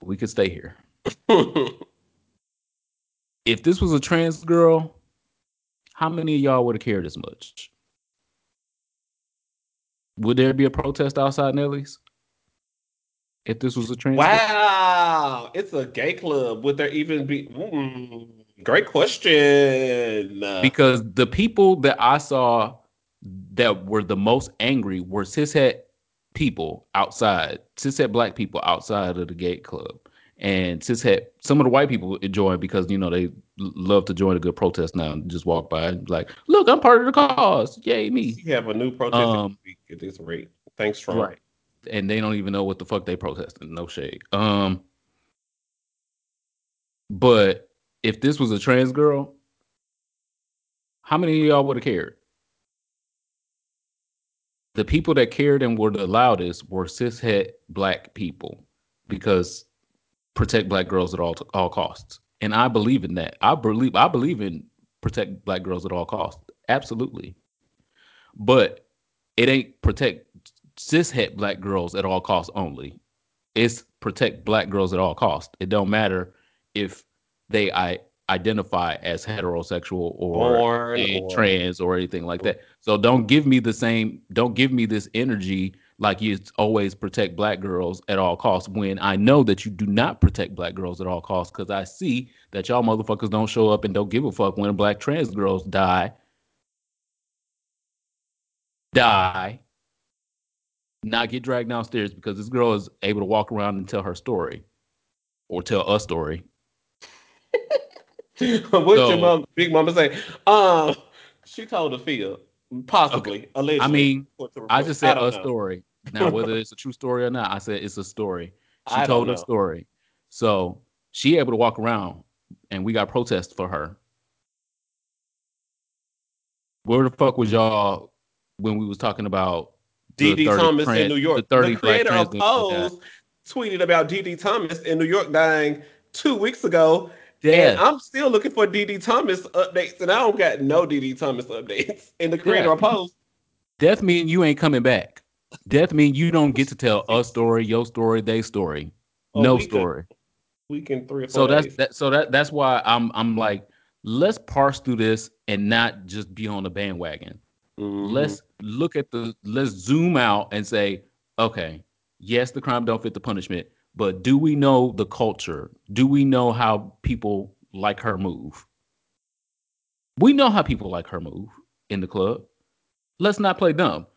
we could stay here. (laughs) If this was a trans girl, how many of y'all would have cared as much? Would there be a protest outside Nellie's? If this was a trans wow, it's a gay club. Would there even be? Mm, great question. because the people that I saw that were the most angry were cishet people outside, cishet black people outside of the gay club, and cishet some of the white people enjoy because you know they love to join a good protest now and just walk by and be like, look, I'm part of the cause, yay me, you have a new protest Um, at this rate. Thanks, Trump. right? And they don't even know what the fuck they protesting. No shade. Um, but if this was a trans girl, how many of y'all would have cared? the people that cared and were the loudest were cishet black people because protect black girls at all all costs. And I believe in that. I believe I believe in protect black girls at all costs. Absolutely. But it ain't protect cishet black girls at all costs only. It's protect black girls at all costs. It don't matter if they I identify as heterosexual or or trans or anything like that. So don't give me the same. Don't give me this energy like you always protect black girls at all costs. When I know that you do not protect black girls at all costs, because I see that y'all motherfuckers don't show up and don't give a fuck when black trans girls die, die, not get dragged downstairs because this girl is able to walk around and tell her story or tell a story. (laughs) What's So- your mom, big mama say? Um, she told a field, possibly, allegedly. I mean, I just said don't a know. story. Now, (laughs) whether it's a true story or not, I said it's a story. She I told her story. So she able to walk around and we got protests for her. Where the fuck was y'all when we was talking about DD Thomas trans, in New York. the 30 The creator of? Pose tweeted about DD Thomas in New York dying two weeks ago. And I'm still looking for DD Thomas updates, and I don't got no DD Thomas updates. (laughs) in the creator Yeah. of Pose, Death mean you ain't coming back. Death mean you don't get to tell a story, your story, they story. A No week of- story. in three or four So that's days. that. So that that's why I'm I'm like, let's parse through this and not just be on the bandwagon. Mhm. Let's look at the let's zoom out and say, okay, yes, the crime don't fit the punishment, but do we know the culture? Do we know how people like her move? We know how people like her move in the club. Let's not play dumb.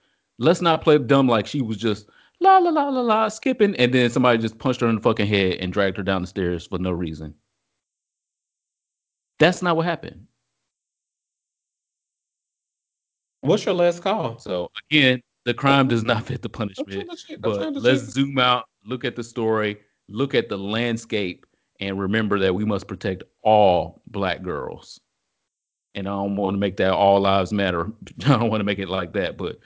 Let's not play dumb like she was just la la la la la skipping, and then somebody just punched her in the fucking head and dragged her down the stairs for no reason. That's not what happened. What's your last call? So again, the crime does not fit the punishment. to check- I'm But let's zoom out, look at the story, look at the landscape, and remember that we must protect all black girls. And I don't want to make that all lives matter. (laughs) I don't want to make it like that, but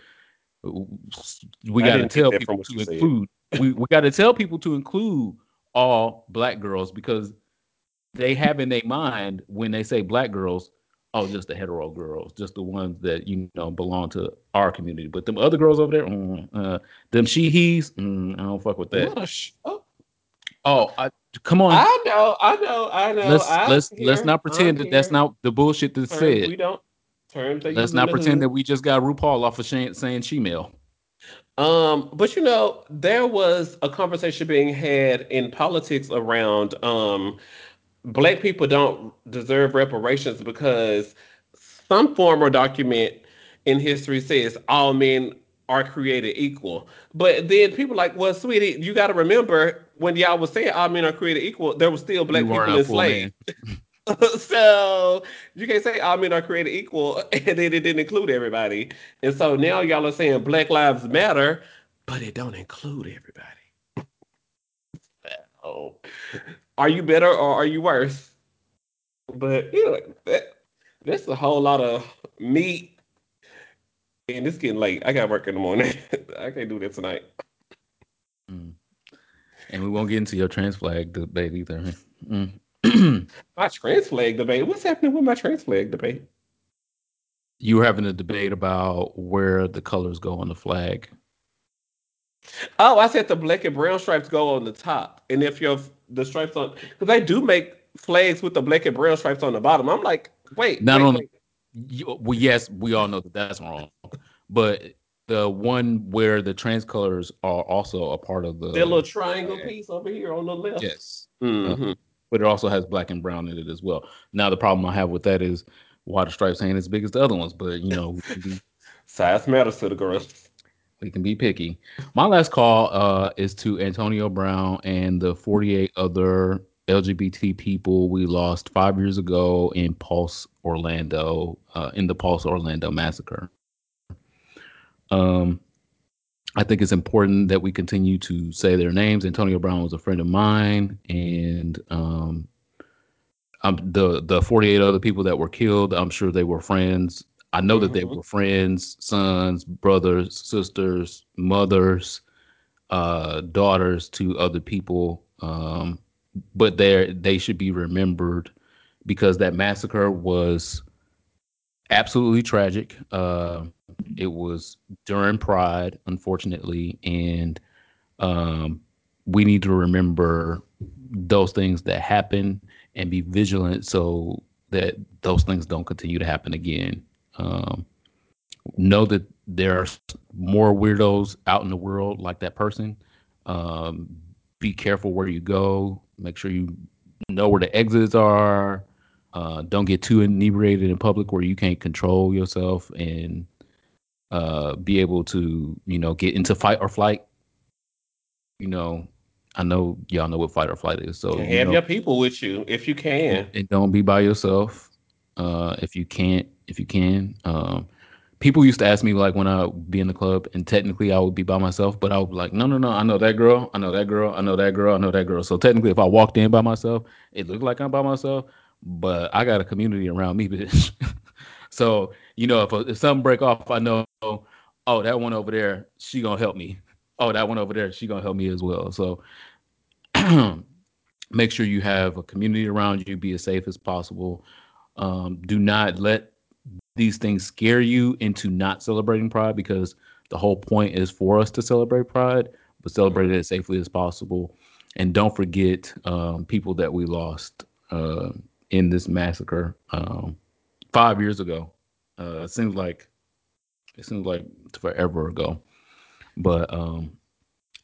we got to tell people to include. we we got to tell people to include all black girls because they have in their mind when they say black girls, oh, just the hetero girls, just the ones that you know belong to our community. But them other girls over there, mm, uh, them she he's, mm, I don't fuck with that. Sh- oh, Oh, I, come on, I know, I know, I know. let's I'm let's let's not pretend I'm that that's not the bullshit that's terms said. we don't they Let's not pretend that we just got RuPaul off of saying, saying she-mail. Um, but you know, there was a conversation being had in politics around um black people don't deserve reparations because some form or document in history says all men are created equal. But then people like, well, sweetie, you got to remember when y'all was saying all men are created equal, there was still black people enslaved. (laughs) (laughs) so you can't say all men are created equal (laughs) and then it didn't include everybody. And so now y'all are saying Black Lives Matter, but it don't include everybody. So, are you better or are you worse? But you know, that, that's a whole lot of meat. And it's getting late. I got work in the morning. (laughs) I can't do that tonight. Mm. And we won't get into your trans flag debate either. Mm. (clears throat) My trans flag debate. What's happening with my trans flag debate? you were having a debate about where the colors go on the flag. Oh, I said the black and brown stripes go on the top, and if your the stripes on because they do make flags with the black and brown stripes on the bottom. I'm like, wait, Not wait. You, well, yes, we all know that that's wrong, but the one where the trans colors are also a part of the that little triangle piece over here on the left. yes, Mhm. But it also has black and brown in it as well. Now the problem I have with that is why the stripes ain't as big as the other ones, but you know be (laughs) Size matters to the girls. we can be picky. My last call uh, is to Antonio Brown and the 48 other LGBT people we lost five years ago in Pulse, Orlando, uh, in the Pulse, Orlando massacre. Um, I think it's important that we continue to say their names. Antonio Brown was a friend of mine, and um, um, the the 48 other people that were killed, I'm sure they were friends. I know that they Mhm. were friends, sons, brothers, sisters, mothers, uh, daughters to other people. Um, but they they should be remembered because that massacre was absolutely tragic. Uh, it was during Pride, unfortunately, and um, we need to remember those things that happen and be vigilant so that those things don't continue to happen again. Um, know that there are more weirdos out in the world like that person. Um, be careful where you go. Make sure you know where the exits are. Uh, don't get too inebriated in public where you can't control yourself and uh, be able to, you know, get into fight or flight. You know, I know y'all know what fight or flight is. So you have know, your people with you if you can. and, don't be by yourself uh, if you can't if you can um, people used to ask me like when I be in the club, and technically I would be by myself, but I would be like, no, no, no, I know that girl, I know that girl, I know that girl, I know that girl. So technically, if I walked in by myself, it looked like I'm by myself, but I got a community around me, (laughs) bitch. so you know, if if something break off, I know, oh, that one over there, she gonna help me. Oh, that one over there, she gonna help me as well. So (clears throat) make sure you have a community around you, be as safe as possible. Um, do not let these things scare you into not celebrating Pride because the whole point is for us to celebrate Pride, but celebrate it as safely as possible. And don't forget um, people that we lost uh, in this massacre um, five years ago. Uh, it seems like it seems like forever ago, but um,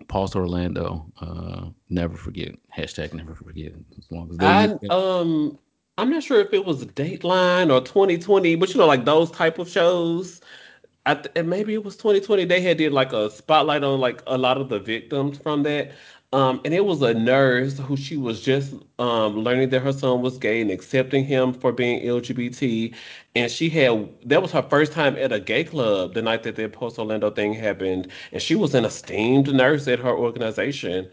Pulse Orlando, uh, never forget. Hashtag never forget. As long as I they, um I'm not sure if it was Dateline or 2020, but you know, like those type of shows. I th- and maybe it was 2020. They had did like a spotlight on like a lot of the victims from that. Um, and it was a nurse who she was just um learning that her son was gay and accepting him for being LGBT. And she had that was her first time at a gay club the night that the Pulse Orlando thing happened. And she was an esteemed nurse at her organization.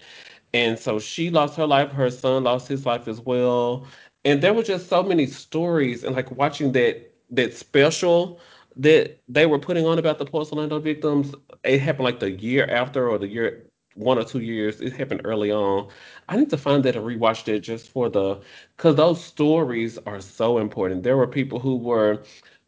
And so she lost her life, her son lost his life as well. And there were just so many stories and like watching that that special that they were putting on about the Pulse Orlando victims, it happened like the year after or the year one or two years. It happened early on. I need to find that and rewatch it just for the because those stories are so important. There were people who were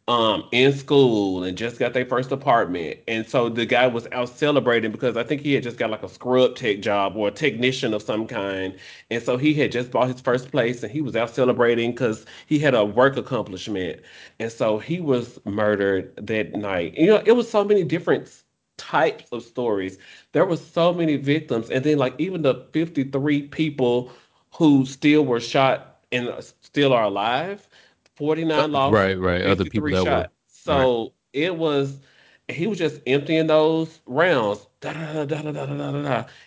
um in school and just got their first apartment. And so the guy was out celebrating because I think he had just got like a scrub tech job or a technician of some kind. And so he had just bought his first place and he was out celebrating because he had a work accomplishment. And so he was murdered that night. You know, it was so many different types of stories. There were so many victims, and then like even the 53 people who still were shot and still are alive, 49 uh, lost. Right, right. Other people that shot. were. So right. it was. He was just emptying those rounds.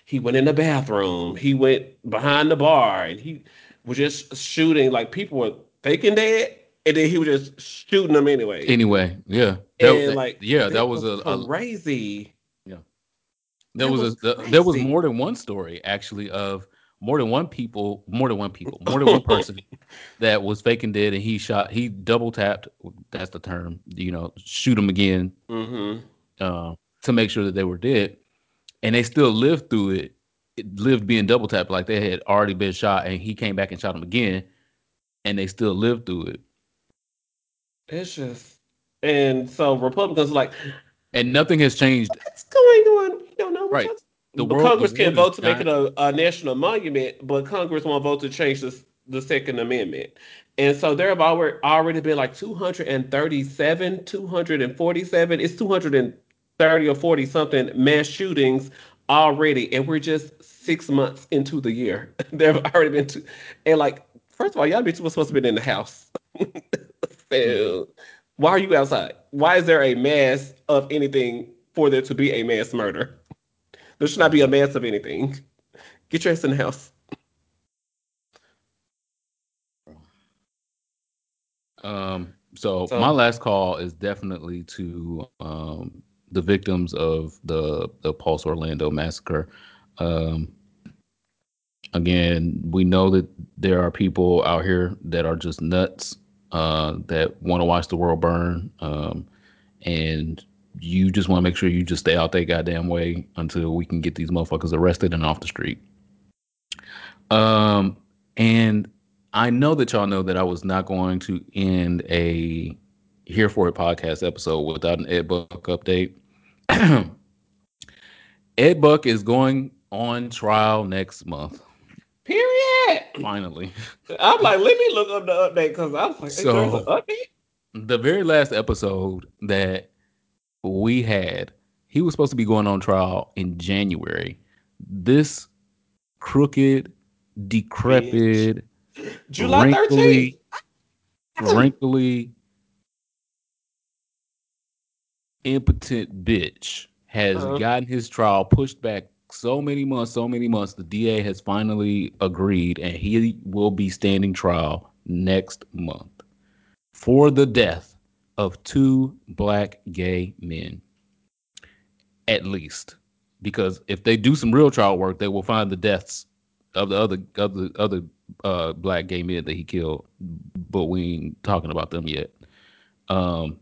He went in the bathroom. He went behind the bar, and he was just shooting. Like people were thinking dead, and then he was just shooting them anyway. Anyway, yeah, that, And like, yeah, that that was was a, a crazy. yeah. There That was was a the, there was more than one story actually of more than one people, more than one people, more than one person (laughs) that was faking dead, and he shot, he double tapped. That's the term, you know, shoot them again hmm uh, to make sure that they were dead, and they still lived through it. it. Lived being double tapped, like they had already been shot, and he came back and shot them again, and they still lived through it, It's just, and so Republicans are like, and nothing has changed. what's going on? We don't know what Right, y'all. the world, Congress world can't vote to make it a, a national monument, but Congress won't vote to change this, the Second Amendment. And so there have already, already been like 237, 247, it's 230 or 40 something mass shootings already. And we're just six months into the year. (laughs) there have already been two. And like, first of all, y'all bitches were supposed to be in the house. (laughs) Why are you outside? Why is there a mass of anything for there to be a mass murder? There should not be a mass of anything. Get your ass in the house. Um, so my last call is definitely to um, the victims of the the Pulse Orlando massacre. Um, again, we know that there are people out here that are just nuts uh, that want to watch the world burn, um, and you just want to make sure you just stay out that goddamn way until we can get these motherfuckers arrested and off the street. Um, and I know that y'all know that I was not going to end a Here for It podcast episode without an Ed Buck update. (clears throat) Ed Buck is going on trial next month. Period. Finally. I'm like, let me look up the update because I was like, hey, there's an So update. the very last episode that we had, he was supposed to be going on trial in January. This crooked, decrepit, July 13th. wrinkly, wrinkly, impotent bitch has Uh, gotten his trial pushed back so many months, so many months. The DA has finally agreed, and he will be standing trial next month for the death of two black gay men. At least. Because if they do some real trial work, they will find the deaths of the other of the other uh, black gay men that he killed, but we ain't talking about them yet. Um,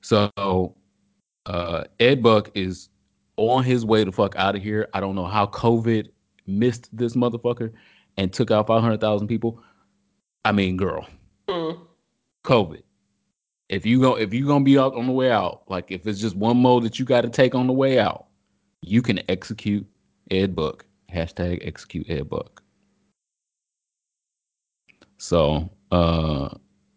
so uh, Ed Buck is on his way to fuck out of here. I don't know how COVID missed this motherfucker and took out 500,000 people. I mean, girl, mm. COVID. If you go, if you gonna be out on the way out, like if it's just one mode that you got to take on the way out, you can execute Ed Buck. Hashtag execute Ed Buck. So uh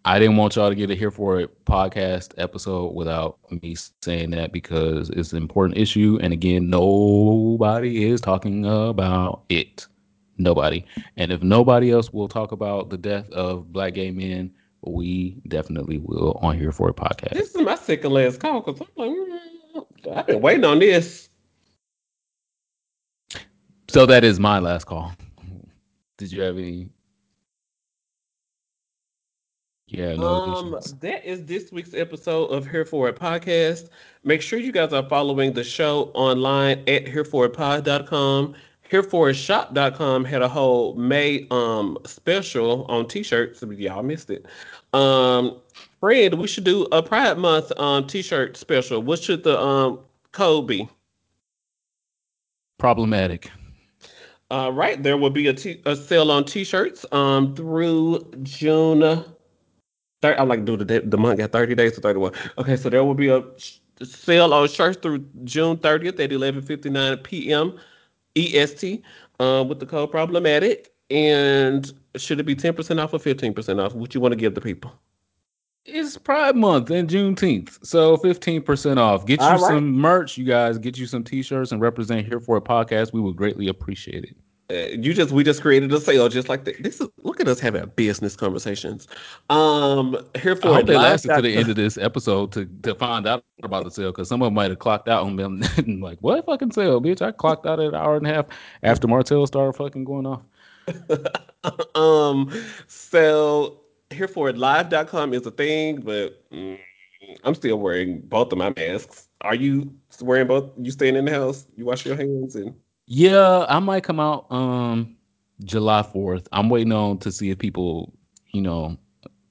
I didn't want y'all to get a here for it podcast episode without me saying that because it's an important issue. And again, nobody is talking about it. Nobody. And if nobody else will talk about the death of black gay men, we definitely will on here for it podcast. This is my second last call because I'm like, mm, I've been waiting on this. So that is my last call. Did you have any yeah, no um, that is this week's episode of Here For It podcast. Make sure you guys are following the show online at hereforitpod.com. Hereforitshop.com had a whole May um special on t-shirts. Y'all missed it. Um, Fred, we should do a Pride Month um t-shirt special. What should the um code be? Problematic. All right, there will be a, t- a sale on t-shirts um through June i I'm like, do the the month got 30 days to 31. Okay, so there will be a sale on shirts through June 30th at 11:59 p.m. EST uh, with the code problematic. And should it be 10% off or 15% off? What you want to give the people? It's Pride Month and Juneteenth, so 15% off. Get you right. some merch, you guys. Get you some t-shirts and represent here for it podcast. We would greatly appreciate it. Uh, you just we just created a sale just like this. this is look at us having business conversations. Um, here for I hope they lasted to the end of this episode to to find out about the sale because some of them might have clocked out on them (laughs) like what fucking sale, bitch. I clocked out at an hour and a half after Martell started fucking going off. (laughs) um, so here for it live.com is a thing, but mm, I'm still wearing both of my masks. Are you wearing both? You staying in the house? You wash your hands and yeah, I might come out um July 4th. I'm waiting on to see if people, you know,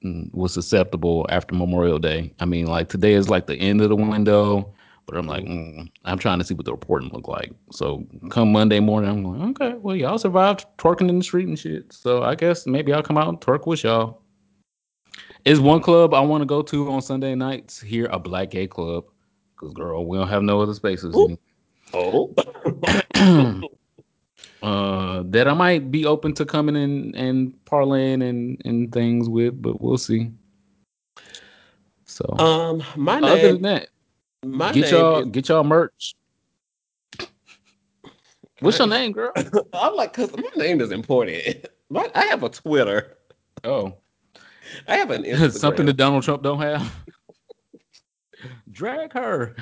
mm, was acceptable after Memorial Day. I mean, like today is like the end of the window, but I'm like, mm, I'm trying to see what the reporting look like. So come Monday morning, I'm like, okay, well, y'all survived twerking in the street and shit. So I guess maybe I'll come out and twerk with y'all. Is one club I want to go to on Sunday nights here a black gay club? Cause girl, we don't have no other spaces. Oh. (coughs) uh, that I might be open to coming in and parlaying and, and things with, but we'll see. So, um, my other name, than that, my get y'all is, get y'all merch. (laughs) What's your name, girl? (coughs) I'm like, cause my name is important. (laughs) My, I have a Twitter. Oh, I have an Instagram. (laughs) something that Donald Trump don't have. Drag her.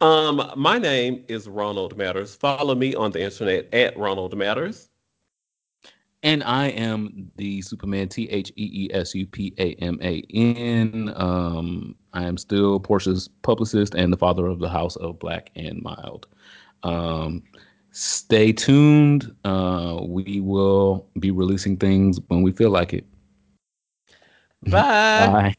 Um, my name is Ronald Matters. Follow me on the internet at Ronald Matters. And I am the Superman, T H E E S U P A M A N. Um, I am still Porsha's publicist and the father of the house of Black and Mild. Um, stay tuned. Uh, we will be releasing things when we feel like it. Bye. Bye.